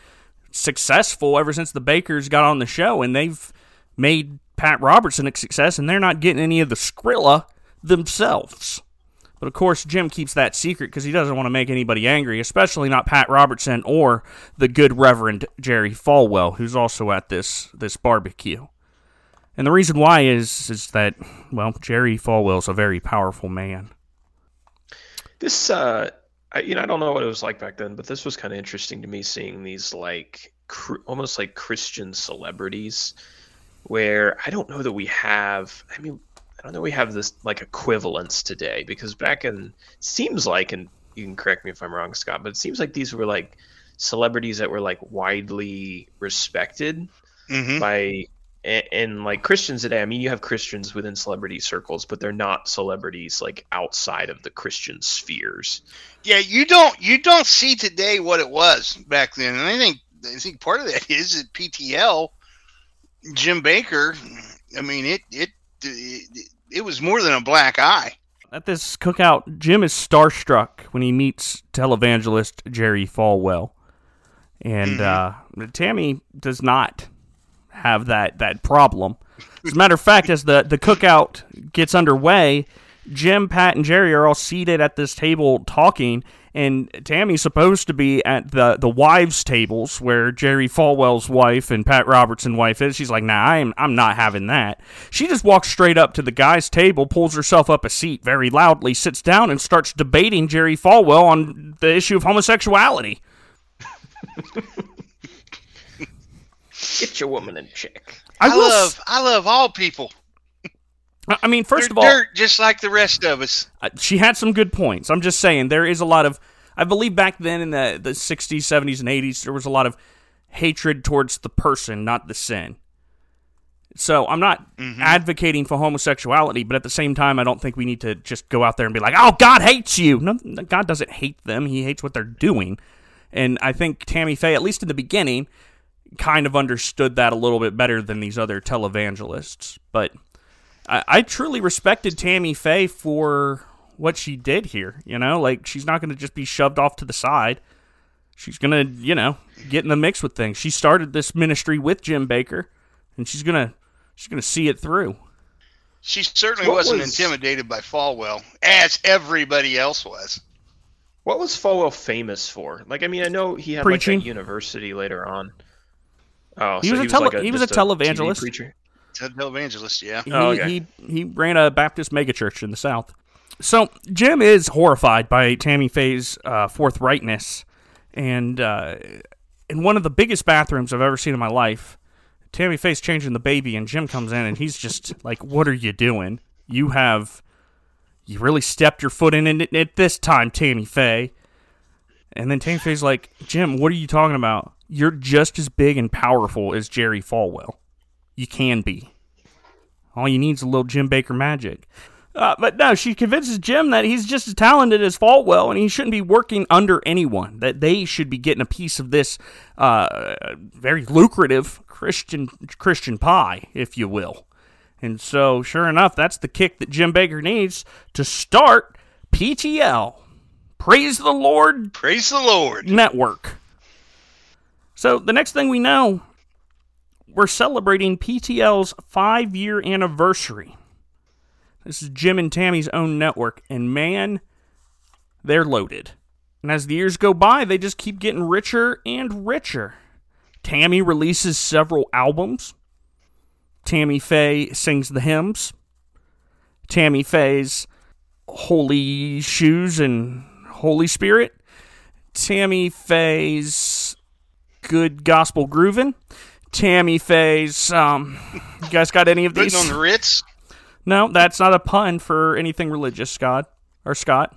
successful ever since the Bakkers got on the show, and they've made Pat Robertson a success, and they're not getting any of the Skrilla themselves. But of course, Jim keeps that secret because he doesn't want to make anybody angry, especially not Pat Robertson or the good Reverend Jerry Falwell, who's also at this this barbecue. And the reason why is is that well, Jerry Falwell's a very powerful man. This, uh, I, you know, I don't know what it was like back then, but this was kind of interesting to me seeing these like cr- almost like Christian celebrities, where I don't know that we have. I mean, I don't know we have this like equivalence today because back in seems like, and you can correct me if I'm wrong, Scott, but it seems like these were like celebrities that were like widely respected hmm by and, and like Christians today, I mean, you have Christians within celebrity circles, but they're not celebrities like outside of the Christian spheres. Yeah, you don't you don't see today what it was back then, and I think I think part of that [laughs] is that PTL, Jim Bakker. I mean, it it it, it was more than a black eye. At this cookout, Jim is starstruck when he meets televangelist Jerry Falwell, and uh, Tammy does not have that that problem. As a matter of fact, as the the cookout gets underway, Jim, Pat, and Jerry are all seated at this table talking, and Tammy's supposed to be at the the wives' tables where Jerry Falwell's wife and Pat Robertson's wife is. She's like, "Nah, I'm I'm not having that." She just walks straight up to the guy's table, pulls herself up a seat very loudly, sits down, and starts debating Jerry Falwell on the issue of homosexuality. [laughs] Get your woman in check. I, will s- love I love all people. I- I mean, 1st They're of all, dirt just like the rest of us. She had some good points. I'm just saying there is a lot of I believe back then in the the 60s, 70s and 80s there was a lot of hatred towards the person, not the sin. So, I'm not mm-hmm. advocating for homosexuality, but at the same time I don't think we need to just go out there and be like, "Oh, God hates you." No, God doesn't hate them. He hates what they're doing. And I think Tammy Faye at least in the beginning kind of understood that a little bit better than these other televangelists. But I, I truly respected Tammy Faye for what she did here. You know, like she's not going to just be shoved off to the side. She's going to, you know, get in the mix with things. She started this ministry with Jim Bakker, and she's gonna she's gonna see it through. She certainly What wasn't was- intimidated by Falwell, as everybody else was. What was Falwell famous for? Like, I mean, I know he had Preaching. like a university later on. Oh, He so was a he was tele- like a, he was a just TV televangelist. preacher. Televangelist, yeah. He, Oh, okay. he he ran a Baptist megachurch in the South. So Jim is horrified by Tammy Faye's uh, forthrightness, and uh, in one of the biggest bathrooms I've ever seen in my life. Tammy Faye's changing the baby, and Jim comes in, and he's just [laughs] like, "What are you doing? You have, you really stepped your foot in it at this time, Tammy Faye." And then Tammy Faye's like, "Jim, what are you talking about? You're just as big and powerful as Jerry Falwell. You can be. All you need is a little Jim Bakker magic." Uh, but no, she convinces Jim that he's just as talented as Falwell, and he shouldn't be working under anyone. That they should be getting a piece of this uh, very lucrative Christian Christian pie, if you will. And so, sure enough, that's the kick that Jim Bakker needs to start PTL. Praise the Lord Praise the Lord. Network. So the next thing we know, we're celebrating PTL's five year anniversary. This is Jim and Tammy's own network, and man, they're loaded. And as the years go by, they just keep getting richer and richer. Tammy releases several albums. Tammy Faye sings the hymns. Tammy Faye's Holy Shoes and Holy Spirit. Tammy Faye's Good Gospel grooving. Tammy Faye's, um, you guys got any of these? Putting on the Ritz. No, that's not a pun for anything religious, Scott or Scott.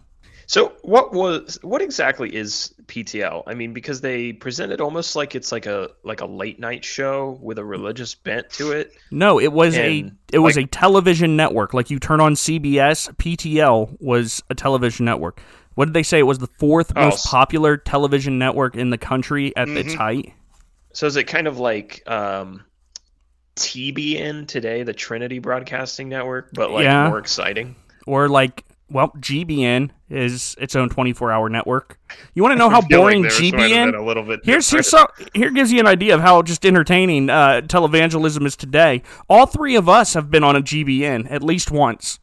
So what was what exactly is PTL? I mean, because they present it almost like it's like a like a late night show with a religious bent to it. No, it was a And, it was like- a television network. Like you turn on CBS, PTL was a television network. What did they say? It was the fourth Oh, most popular television network in the country at its Mhm. height. So is it kind of like um, TBN today, the Trinity Broadcasting Network, but like Yeah. more exciting? Or like, well, GBN is its own 24-hour network. You want to [laughs] know how like boring have GBN? a little bit Here's here's so, here gives you an idea of how just entertaining uh, televangelism is today. All three of us have been on a GBN at least once.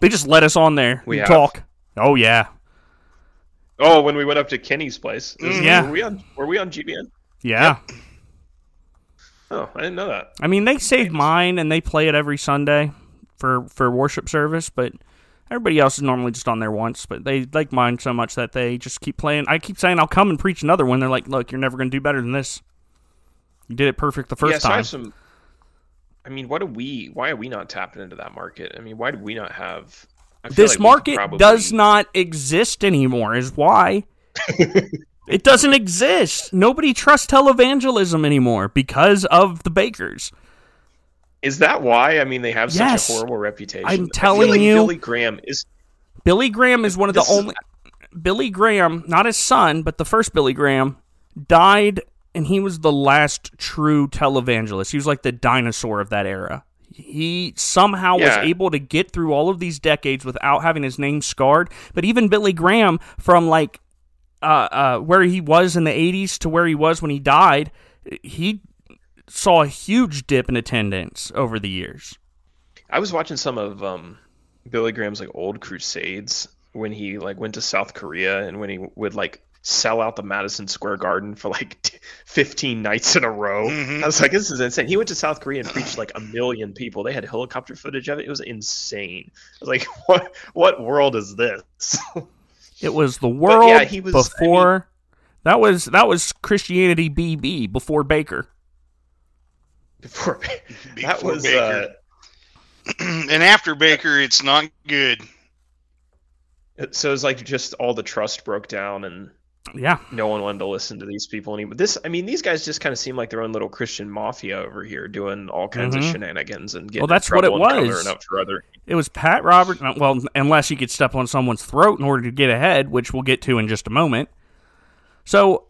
They just let us on there We and talk. Oh yeah, Oh, when we went up to Kenny's place. Is- Yeah. Were we on were we on GBN? yeah. Oh, I didn't know that. I mean, they saved mine and they play it every Sunday for for worship service, but everybody else is normally just on there once. But they like mine so much that they just keep playing. I keep saying I'll come and preach another one. They're like, "Look, you're never going to do better than this. You did it perfect the first yeah, so I time." have some. I mean, what do we? Why are we not tapping into that market? I mean, why do we not have? I feel this like market probably- does not exist anymore. Is why. [laughs] it doesn't exist. Nobody trusts televangelism anymore because of the Bakkers. Is that why? I mean, they have such Yes. a horrible reputation. I'm telling like you- Billy Graham is. Billy Graham is one of the This is- only. Billy Graham, not his son, but the first Billy Graham, died, and he was the last true televangelist. He was like the dinosaur of that era. He somehow Yeah. was able to get through all of these decades without having his name scarred. But even Billy Graham, from like uh, uh, where he was in the 80s to where he was when he died, he saw a huge dip in attendance over the years. I was watching some of um, Billy Graham's like old crusades when he like went to South Korea and when he would like sell out the Madison Square Garden for like t- [laughs] 15 nights in a row. Mhm. I was like, this is insane. He went to South Korea and preached like a million people. They had helicopter footage of it. It was insane. I was like, [laughs] what what world is this? [laughs] It was the world yeah, he was- I before. that was that was Christianity BB before Bakker. Before that Before was Bakker. [clears throat] and after Bakker, it's not good. uh, so it's like just all the trust broke down and Yeah, no one wanted to listen to these people anymore. This, I mean, these guys just kind of seem like their own little Christian mafia over here, doing all kinds Mhm. of shenanigans and getting Well, that's in what it was. up for other. it was Pat Robert. uh, Well, unless you could step on someone's throat in order to get ahead, which we'll get to in just a moment. So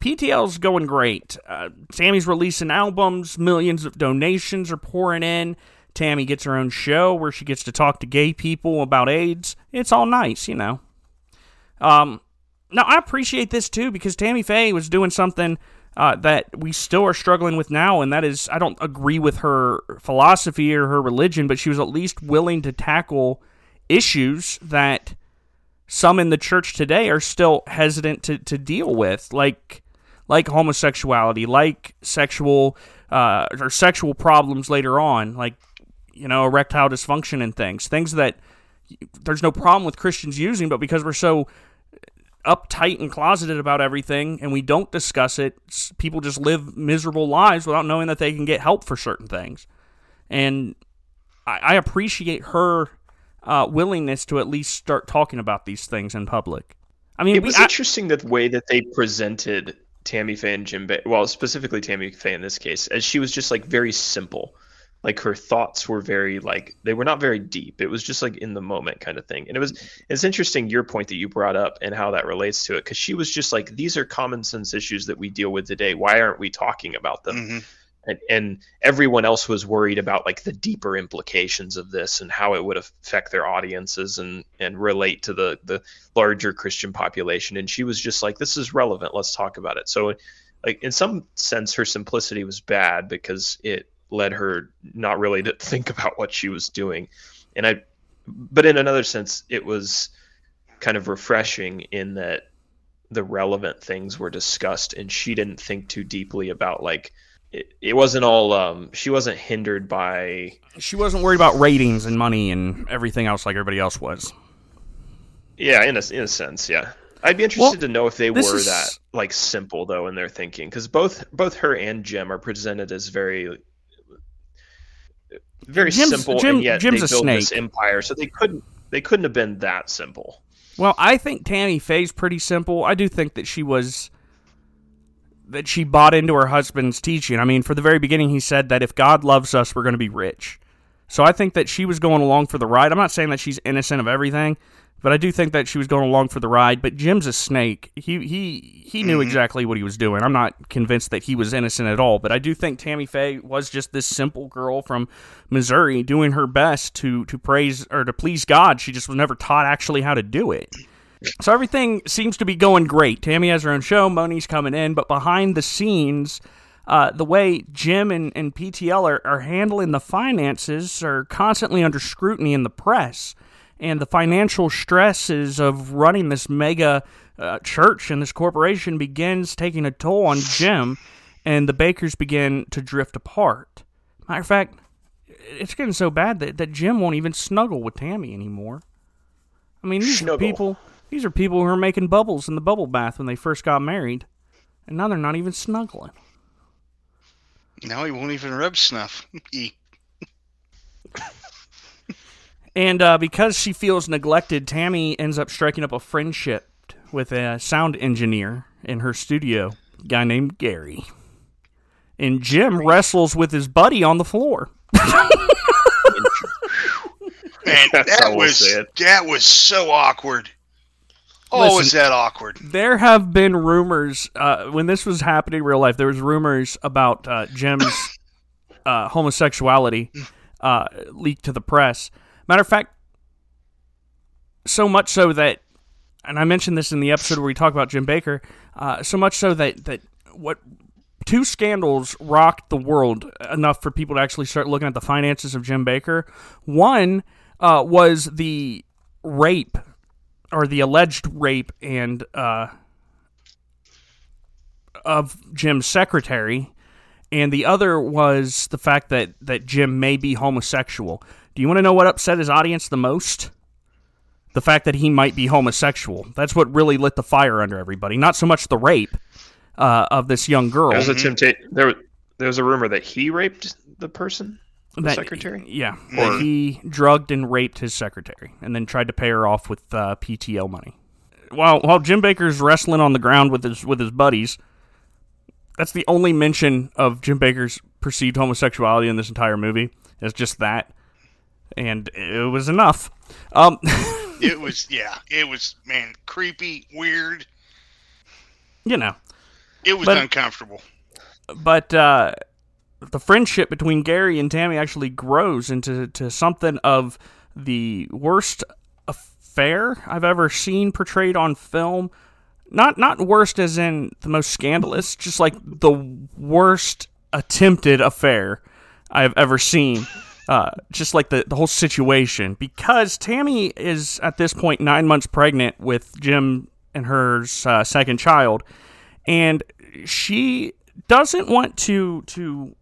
PTL's going great. Uh, Tammy's releasing albums. Millions of donations are pouring in. Tammy gets her own show where she gets to talk to gay people about AIDS. It's all nice, you know. Um, now I appreciate this too because Tammy Faye was doing something uh, that we still are struggling with now, and that is I don't agree with her philosophy or her religion, but she was at least willing to tackle issues that some in the church today are still hesitant to, to deal with, like like homosexuality, like sexual uh, or sexual problems later on, like you know erectile dysfunction and things, things that there's no problem with Christians using, but because we're so uptight and closeted about everything and we don't discuss it, people just live miserable lives without knowing that they can get help for certain things. And I, I appreciate her uh, willingness to at least start talking about these things in public. I mean, it was I, interesting the way that they presented Tammy Faye and Jim Bay. Well, specifically Tammy Faye in this case, as she was just like very simple like her thoughts were very like they were not very deep. It was just like in the moment kind of thing. And it was it's interesting your point that you brought up and how that relates to it because she was just like these are common sense issues that we deal with today. Why aren't we talking about them? Mm-hmm. and, and everyone else was worried about like the deeper implications of this and how it would affect their audiences and and relate to the the larger christian population. And she was just like this is relevant. Let's talk about it. So like in some sense her simplicity was bad because it led her not really to [laughs] think about what she was doing and i but in another sense it was kind of refreshing in that the relevant things were discussed and she didn't think too deeply about like it, it wasn't all um she wasn't hindered by she wasn't worried about ratings and money and everything else like everybody else was. yeah in a, in a sense yeah i'd be interested Well, to know if they were is- that like simple though in their thinking because both both her and jim are presented as very very Jim's- simple Jim- and yet Jim's they a build this empire so they couldn't they couldn't have been that simple Well, I think Tammy Faye's pretty simple. I do think that she was that she bought into her husband's teaching. I mean, for the very beginning he said that if God loves us, we're going to be rich. So I think that she was going along for the ride. I'm not saying that she's innocent of everything, but I do think that she was going along for the ride. But Jim's a snake. He he he knew exactly what he was doing. I'm not convinced that he was innocent at all, but I do think Tammy Faye was just this simple girl from Missouri doing her best to to praise or to please God. She just was never taught actually how to do it. So everything seems to be going great. Tammy has her own show, Moni's coming in, but behind the scenes, uh, the way Jim and, and PTL are, are handling the finances are constantly under scrutiny in the press. And the financial stresses of running this mega uh, church and this corporation begins taking a toll on Jim, and the Bakkers begin to drift apart. Matter of fact, it's getting so bad that, that Jim won't even snuggle with Tammy anymore. I mean, these are people. These are people who were making bubbles in the bubble bath when they first got married, and now they're not even snuggling. Now he won't even rub snuff. [laughs] He- And uh, because she feels neglected, Tammy ends up striking up a friendship with a sound engineer in her studio, a guy named Gary. And Jim wrestles with his buddy on the floor. Man, that was say that was so awkward. Oh, Listen- was that awkward? There have been rumors uh, when this was happening in real life. There was rumors about uh, Jim's uh, homosexuality uh, leaked to the press. Matter of fact, so much so that, and I mentioned this in the episode where we talk about Jim Bakker. Uh, so much so that that what two scandals rocked the world enough for people to actually start looking at the finances of Jim Bakker. One uh, was the rape or the alleged rape and uh, of Jim's secretary, and the other was the fact that that Jim may be homosexual. Do you want to know what upset his audience the most? The fact that he might be homosexual. That's what really lit the fire under everybody. Not so much the rape uh, of this young girl. there was a temptation there there was a rumor that he raped the person the that- secretary Yeah, Or- that he drugged and raped his secretary, and then tried to pay her off with uh, PTL money. While while Jim Bakker's wrestling on the ground with his with his buddies, that's the only mention of Jim Bakker's perceived homosexuality in this entire movie. It's just that, and it was enough. Um, [laughs] It was yeah. It was man, creepy, weird. you know, It was But- uncomfortable. but uh, the friendship between Gary and Tammy actually grows into to something of the worst affair I've ever seen portrayed on film. Not not worst as in the most scandalous, just like the worst attempted affair I've ever seen. Uh, just like the, the whole situation, because Tammy is at this point nine months pregnant with Jim and her uh, second child, and she doesn't want to to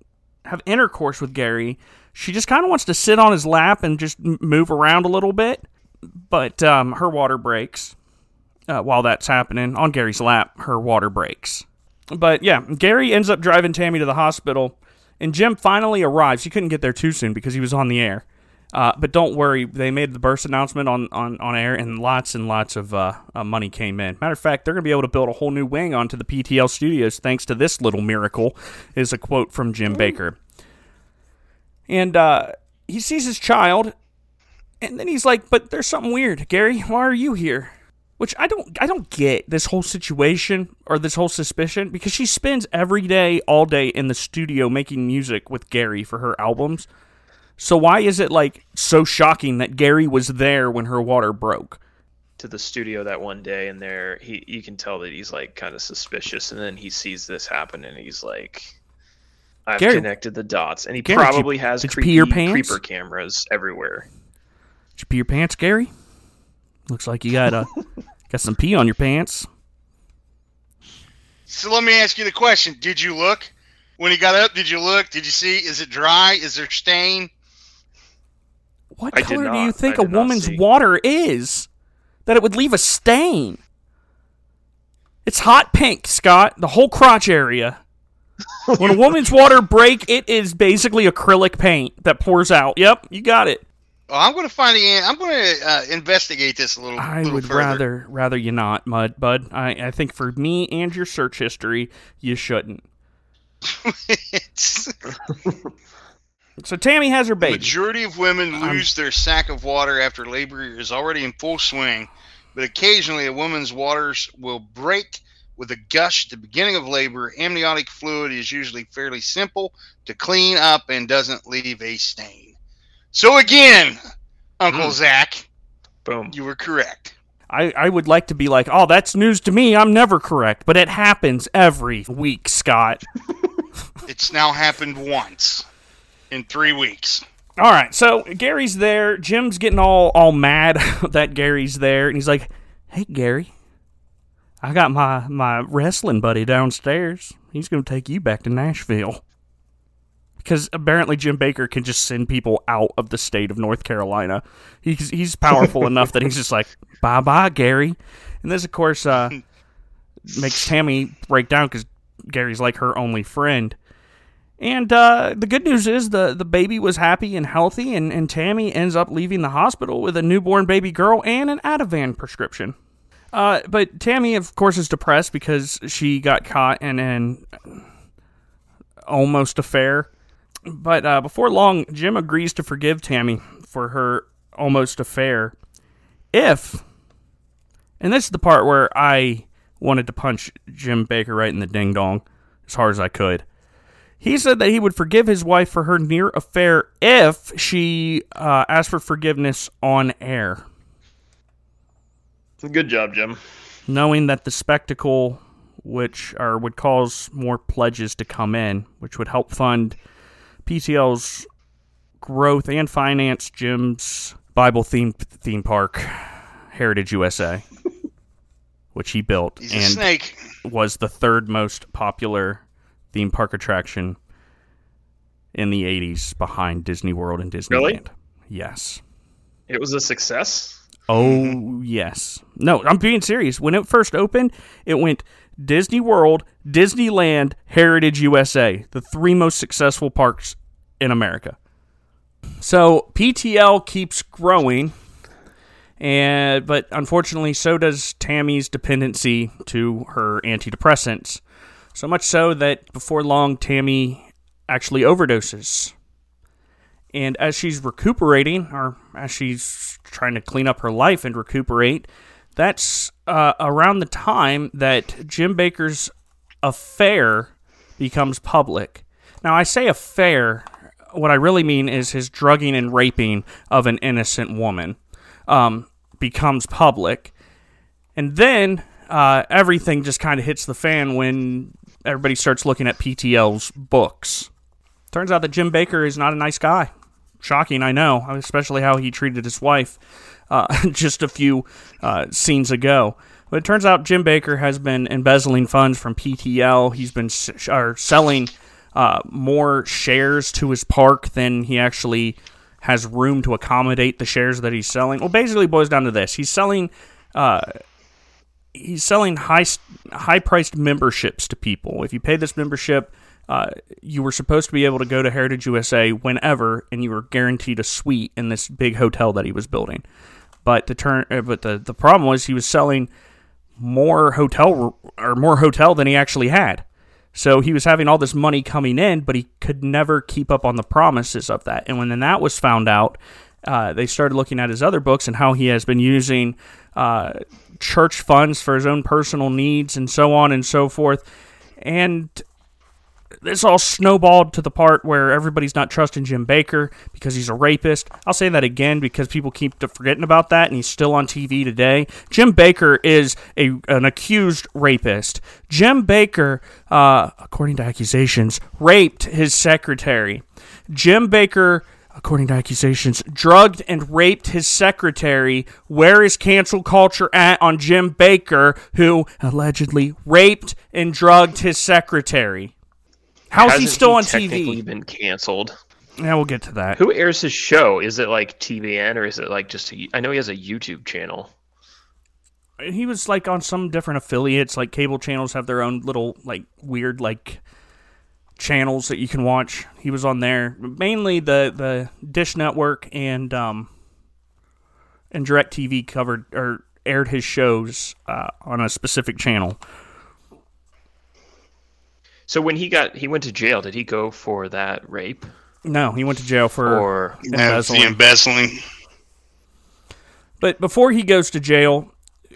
have intercourse with Gary. She just kind of wants to sit on his lap and just move around a little bit. But um, her water breaks, uh, while that's happening on Gary's lap, her water breaks. But yeah, Gary ends up driving Tammy to the hospital, and Jim finally arrives. He couldn't get there too soon because he was on the air. Uh, but don't worry, they made the burst announcement on, on, on air, and lots and lots of uh, uh, money came in. Matter of fact, they're going to be able to build a whole new wing onto the PTL studios thanks to this little miracle, is a quote from Jim Bakker. And uh, he sees his child, and then he's like, "But there's something weird, Gary. Why are you here?" Which I don't, I don't get this whole situation or this whole suspicion because she spends every day, all day in the studio making music with Gary for her albums. So why is it like so shocking that Gary was there when her water broke? to the studio that one day and there he you can tell that he's like kind of suspicious and then he sees this happen and he's like I've Gary- connected the dots and he Gary, did you- probably has creepy, pee your pants? creeper cameras everywhere. Did you pee your pants, Gary? Looks like you got uh, [laughs] got some pee on your pants. So let me ask you the question: Did you look when he got up? Did you look? Did you see? Is it dry? Is there stain? What I did color do you think a woman's see. water is that it would leave a stain? It's hot pink, Scott. The whole crotch area. when a woman's [laughs] water break, it is basically acrylic paint that pours out. Yep, you got it. Oh, I'm going to find the. I'm going to uh, investigate this a little. Bit. I little would further. rather rather you not, Mud Bud. I, I think for me and your search history, you shouldn't. [laughs] So Tammy has her the baby. majority of women lose their sack of water after labor is already in full swing, but occasionally a woman's waters will break with a gush at the beginning of labor. Amniotic fluid is usually fairly simple to clean up and doesn't leave a stain. So again, Uncle Hmm. Zach, Boom. you were correct. I, I would like to be like, oh, that's news to me. I'm never correct, but it happens every week, Scott. [laughs] It's now happened once in three weeks. All right, so Gary's there. Jim's getting all all mad [laughs] that Gary's there, and he's like, "Hey, Gary, I got my my wrestling buddy downstairs. He's gonna take you back to Nashville." Because apparently Jim Bakker can just send people out of the state of North Carolina. He's he's powerful [laughs] enough that he's just like, "Bye bye, Gary," and this, of course, uh, makes Tammy break down because Gary's like her only friend. And uh, the good news is the, the baby was happy and healthy, and, and Tammy ends up leaving the hospital with a newborn baby girl and an Ativan prescription. Uh, but Tammy, of course, is depressed because she got caught in an almost affair. But uh, before long, Jim agrees to forgive Tammy for her almost affair if, and this is the part where I wanted to punch Jim Bakker right in the ding dong as hard as I could. He said that he would forgive his wife for her near affair if she uh, asked for forgiveness on air, Good job, Jim. knowing that the spectacle, which or would cause more pledges to come in, which would help fund PTL's growth and finance Jim's Bible themed theme park, Heritage USA, [laughs] which he built He's a and snake. was the third most popular theme park attraction in the 80s behind Disney World and Disneyland. Really? Yes. It was a success. Oh, yes. No, I'm being serious. When it first opened, it went Disney World, Disneyland, Heritage USA, the three most successful parks in America. So PTL keeps growing, and but unfortunately, so does Tammy's dependency to her antidepressants. So much so that before long, Tammy actually overdoses. And as she's recuperating, or as she's trying to clean up her life and recuperate, that's uh, around the time that Jim Bakker's affair becomes public. Now, I say affair, what I really mean is his drugging and raping of an innocent woman um, becomes public. And then uh, everything just kind of hits the fan when everybody starts looking at PTL's books. Turns out that Jim Bakker is not a nice guy. Shocking, I know, especially how he treated his wife uh, [laughs] just a few uh, scenes ago. But it turns out Jim Bakker has been embezzling funds from PTL. He's been or selling uh, more shares to his park than he actually has room to accommodate the shares that he's selling. Well, basically, boils down to this: he's selling uh, he's selling high high priced memberships to people. If you pay this membership, uh, you were supposed to be able to go to Heritage USA whenever, and you were guaranteed a suite in this big hotel that he was building. But the turn, uh, but the the problem was he was selling more hotel or more hotel than he actually had. So he was having all this money coming in, but he could never keep up on the promises of that. And when then that was found out, uh, they started looking at his other books and how he has been using uh, church funds for his own personal needs and so on and so forth. And this all snowballed to the part where everybody's not trusting Jim Bakker because he's a rapist. I'll say that again because people keep forgetting about that, and he's still on TV today. Jim Bakker is a an accused rapist. Jim Bakker, uh, according to accusations, raped his secretary. Jim Bakker. according to accusations, drugged and raped his secretary. Where is cancel culture at on Jim Bakker, who allegedly raped and drugged his secretary? How's Hasn't he still on TV? technically TV? Been canceled. Yeah, we'll get to that. Who airs his show? Is it like TVN or is it like just? A, I know he has a YouTube channel. He was like on some different affiliates, like cable channels have their own little like weird like channels that you can watch. He was on there, mainly the the Dish Network and um and DirecTV covered or aired his shows uh, on a specific channel. So when he got he went to jail, did he go for that rape No, he went to jail for or That's the embezzling. embezzling. But before he goes to jail,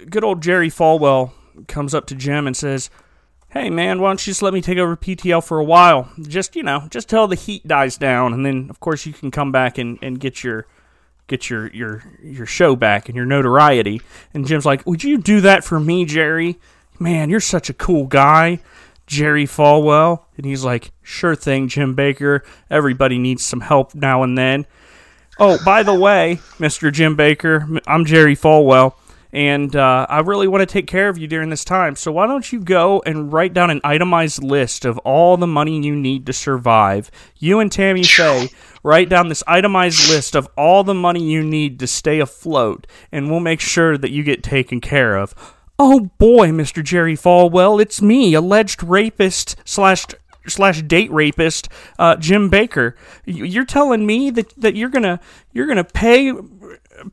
good old Jerry Falwell comes up to Jim and says, "Hey man, why don't you just let me take over PTL for a while? Just you know, just till the heat dies down, and then of course you can come back and, and get your get your your your show back and your notoriety." And Jim's like, "Would you do that for me, Jerry? Man, you're such a cool guy." Jerry Falwell, and he's like, "Sure thing, Jim Bakker. Everybody needs some help now and then." Oh, by the way, Mr. Jim Bakker, I'm Jerry Falwell, and uh, I really want to take care of you during this time. So why don't you go and write down an itemized list of all the money you need to survive? You and Tammy Faye write down this itemized list of all the money you need to stay afloat, and we'll make sure that you get taken care of. Oh boy, Mr. Jerry Falwell, it's me, alleged rapist slash slash date rapist uh, Jim Bakker. You- You're telling me that, that you're gonna you're gonna pay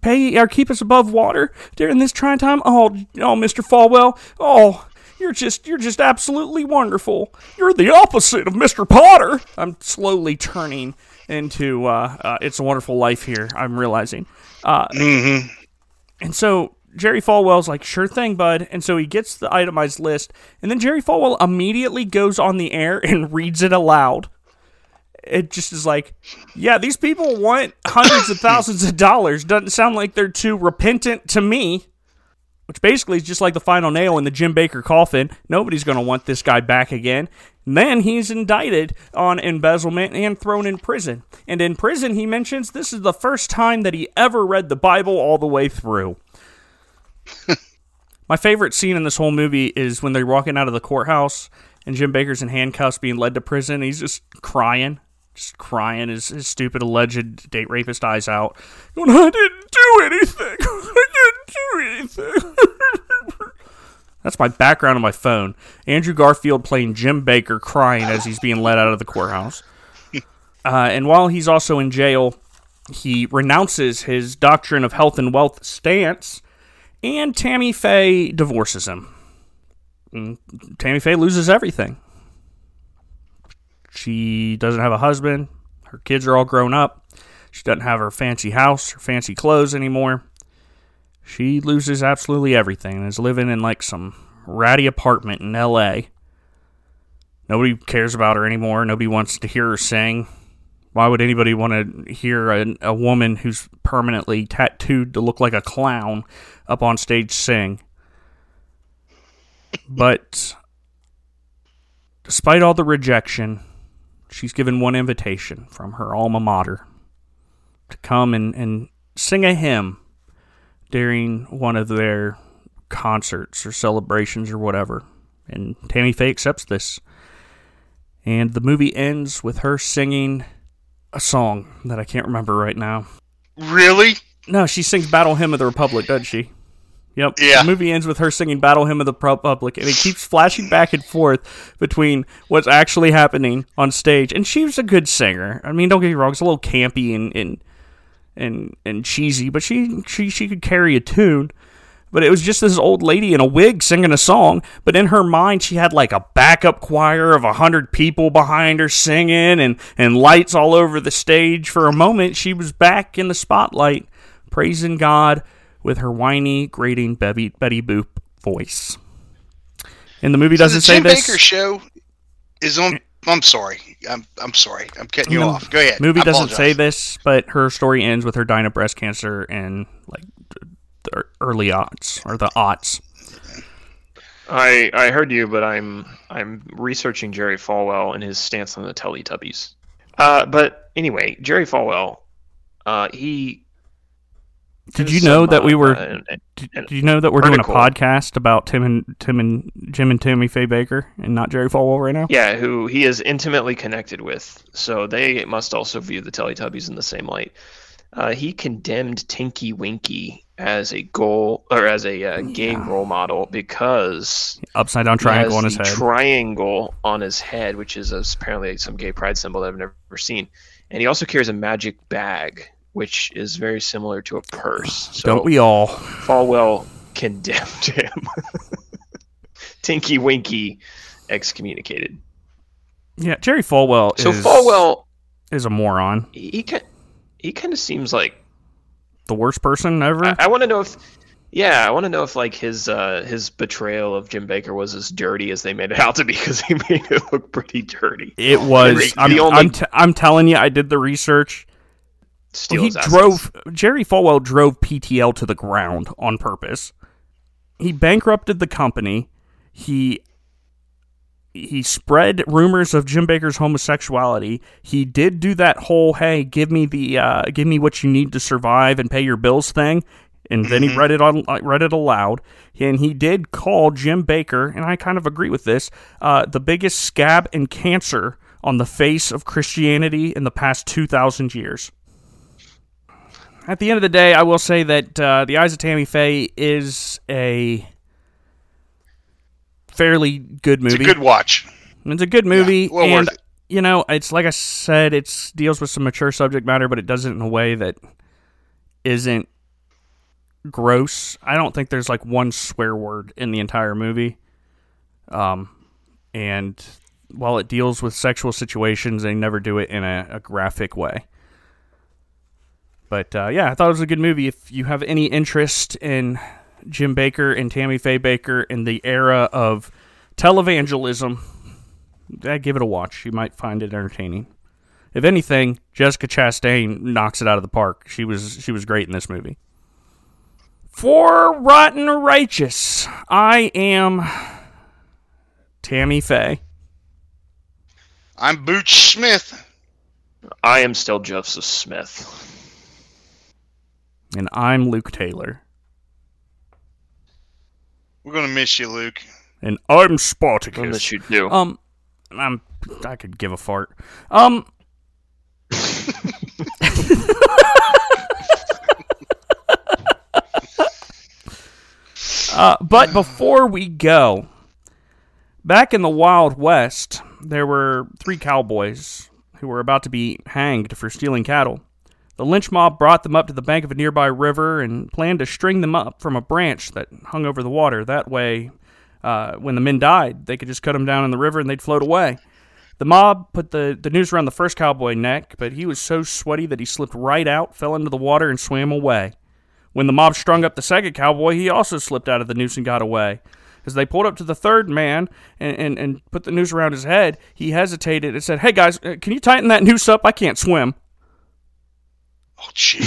pay or keep us above water during this trying time? Oh, oh, Mr. Falwell, oh. You're just you're just absolutely wonderful. You're the opposite of Mr. Potter. I'm slowly turning into uh, uh, It's a Wonderful Life here. I'm realizing. Uh, Mm-hmm. and so Jerry Falwell's like, sure thing, bud. And so he gets the itemized list. And then Jerry Falwell immediately goes on the air and [laughs] reads it aloud. It just is like, yeah, these people want hundreds of thousands of dollars. Doesn't sound like they're too repentant to me. Which basically is just like the final nail in the Jim Bakker coffin. Nobody's going to want this guy back again. And then he's indicted on embezzlement and thrown in prison. And in prison, he mentions this is the first time that he ever read the Bible all the way through. [laughs] My favorite scene in this whole movie is when they're walking out of the courthouse and Jim Bakker's in handcuffs being led to prison. He's just crying, just crying his, his stupid alleged date rapist eyes out. Going, I didn't do anything. [laughs] I didn't do anything. [laughs] That's my background on my phone. Andrew Garfield playing Jim Bakker crying as he's being led out of the courthouse. Uh, and while he's also in jail, he renounces his doctrine of health and wealth stance, and Tammy Faye divorces him. And Tammy Faye loses everything. She doesn't have a husband. Her kids are all grown up. She doesn't have her fancy house, her fancy clothes anymore. She loses absolutely everything and is living in like some ratty apartment in LA. Nobody cares about her anymore. Nobody wants to hear her sing. Why would anybody want to hear a, a woman who's permanently tattooed to look like a clown up on stage sing? But despite all the rejection, she's given one invitation from her alma mater to come and, and sing a hymn during one of their concerts or celebrations or whatever. And Tammy Faye accepts this. And the movie ends with her singing a song that I can't remember right now. Really? No, she sings Battle Hymn of the Republic, doesn't she? Yep. Yeah. The movie ends with her singing Battle Hymn of the Republic, and it keeps flashing back and forth between what's actually happening on stage. And she was a good singer. I mean, don't get me wrong, it's a little campy and and and, and cheesy, but she, she she could carry a tune. But it was just this old lady in a wig singing a song. But in her mind, she had like a backup choir of a hundred people behind her singing, and and lights all over the stage. For a moment, she was back in the spotlight, praising God with her whiny, grating Betty, Betty Boop voice. And the movie So doesn't the say Jim this. Bakker show is on. I'm sorry. I'm I'm sorry. I'm cutting you The off. Go ahead. Movie doesn't say this, but her story ends with her dying of breast cancer and like the early aughts or the aughts. I I heard you, but I'm I'm researching Jerry Falwell and his stance on the Teletubbies. Uh, but anyway, Jerry Falwell, uh, he. Did you know some, that we uh, were? uh, Did, an you know that we're doing a podcast about Tim and Tim and Jim and Tammy Faye Bakker and not Jerry Falwell right now? Yeah, who he is intimately connected with, so they must also view the Teletubbies in the same light. Uh, he condemned Tinky Winky as a goal or as a uh, gay role model because Upside down he triangle has on his head. triangle on his head, which is apparently some gay pride symbol that I've never seen. And he also carries a magic bag, which is very similar to a purse. [sighs] So Don't we all? Falwell condemned [laughs] him. [laughs] Tinky Winky excommunicated. Yeah, Jerry Falwell So is Falwell, is a moron. he he, ki- he kind of seems like The worst person ever. I, I want to know if, yeah, I want to know if like his uh, his betrayal of Jim Bakker was as dirty as they made it out to be because he [laughs] made it look pretty dirty. it was. I'm, only- I'm, t- I'm telling you, I did the research. He assets. drove Jerry Falwell drove PTL to the ground on purpose. He bankrupted the company. He he spread rumors of Jim Bakker's homosexuality. He did do that whole "Hey, give me the uh, give me what you need to survive and pay your bills" thing, and then he read it on read it aloud. And he did call Jim Bakker, and I kind of agree with this, uh, the biggest scab and cancer on the face of Christianity in the past two thousand years. At the end of the day, I will say that uh, The Eyes of Tammy Faye is a fairly good movie. It's a good watch. It's a good movie, well and you know, it's like I said, it deals with some mature subject matter, but it does it in a way that isn't gross. I don't think there's like one swear word in the entire movie. Um, and while it deals with sexual situations, they never do it in a, a graphic way. But uh, yeah, I thought it was a good movie. If you have any interest in Jim Bakker and Tammy Faye Bakker in the era of televangelism, eh, give it a watch. You might find it entertaining. If anything, Jessica Chastain knocks it out of the park. She was she was great in this movie. For Rotten Righteous, I am Tammy Faye. I'm Booch Smith. I am still Joseph Smith. And I'm Luke Taylor. We're gonna miss you, Luke. And I'm On the Spartacus. shoot do. Um, I'm. I could give a fart. Um. [laughs] uh, but before we go, back in the Wild West, there were three cowboys who were about to be hanged for stealing cattle. The lynch mob brought them up to the bank of a nearby river and planned to string them up from a branch that hung over the water. That way, uh, when the men died, they could just cut them down in the river and they'd float away. The mob put the, the noose around the first cowboy neck, but he was so sweaty that he slipped right out, fell into the water, and swam away. When the mob strung up the second cowboy, he also slipped out of the noose and got away. As they pulled up to the third man and, and, and put the noose around his head, he hesitated and said, Hey guys, uh, can you tighten that noose up? I can't swim. Oh, gee. [laughs]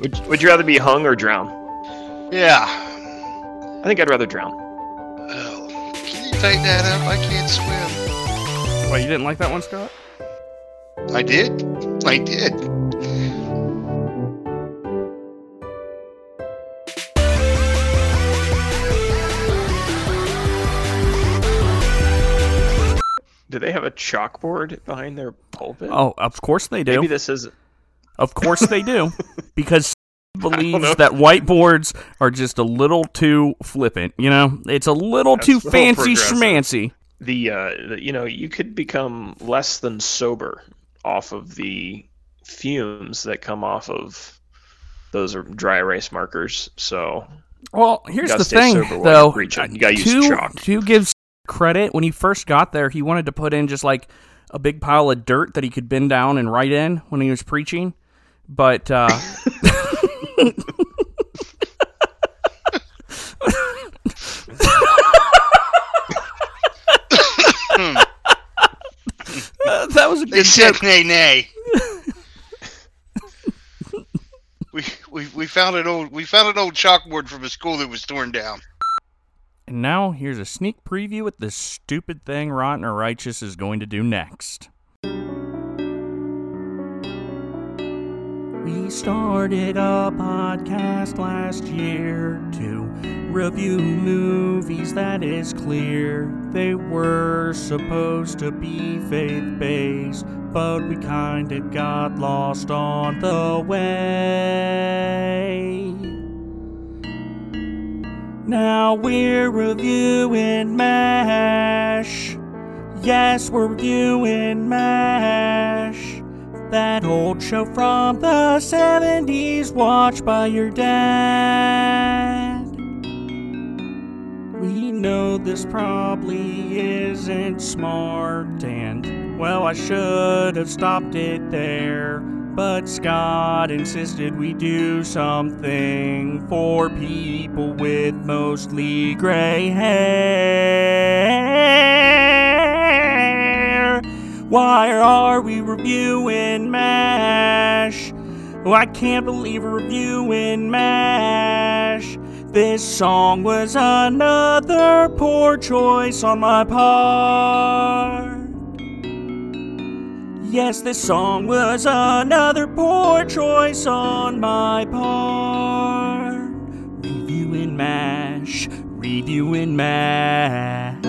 Would, would you rather be hung or drown? Yeah. I think I'd rather drown. Oh, can you take that up? I can't swim. Wait, you didn't like that one, Scott? I did. I did. Do they have a chalkboard behind their pulpit? Oh, of course they do. Maybe this is. Of course they do, [laughs] because believes that whiteboards are just a little too flippant. You know, it's a little That's too a little fancy schmancy. the, uh, the you know you could become less than sober off of the fumes that come off of those are dry erase markers. So Well, here's the thing, though. You gotta use to, chalk. to give credit, when he first got there, he wanted to put in just like a big pile of dirt that he could bend down and write in when he was preaching. But uh, [laughs] [laughs] that was a They good said joke. nay nay. [laughs] we, we we found an old we found an old chalkboard from a school that was torn down. And now here's a sneak preview what this stupid thing Rotten or Righteous is going to do next. We started a podcast last year to review movies that is clear. They were supposed to be faith based, but we kinda got lost on the way. Now we're reviewing MASH. Yes, we're reviewing MASH. That old show from the 70s watched by your dad. We know this probably isn't smart, and well, I should have stopped it there. But Scott insisted we do something for people with mostly gray hair. Why are we reviewing MASH? Oh, I can't believe we're reviewing MASH. This song was another poor choice on my part. Yes, this song was another poor choice on my part. Review Reviewing MASH, reviewing MASH.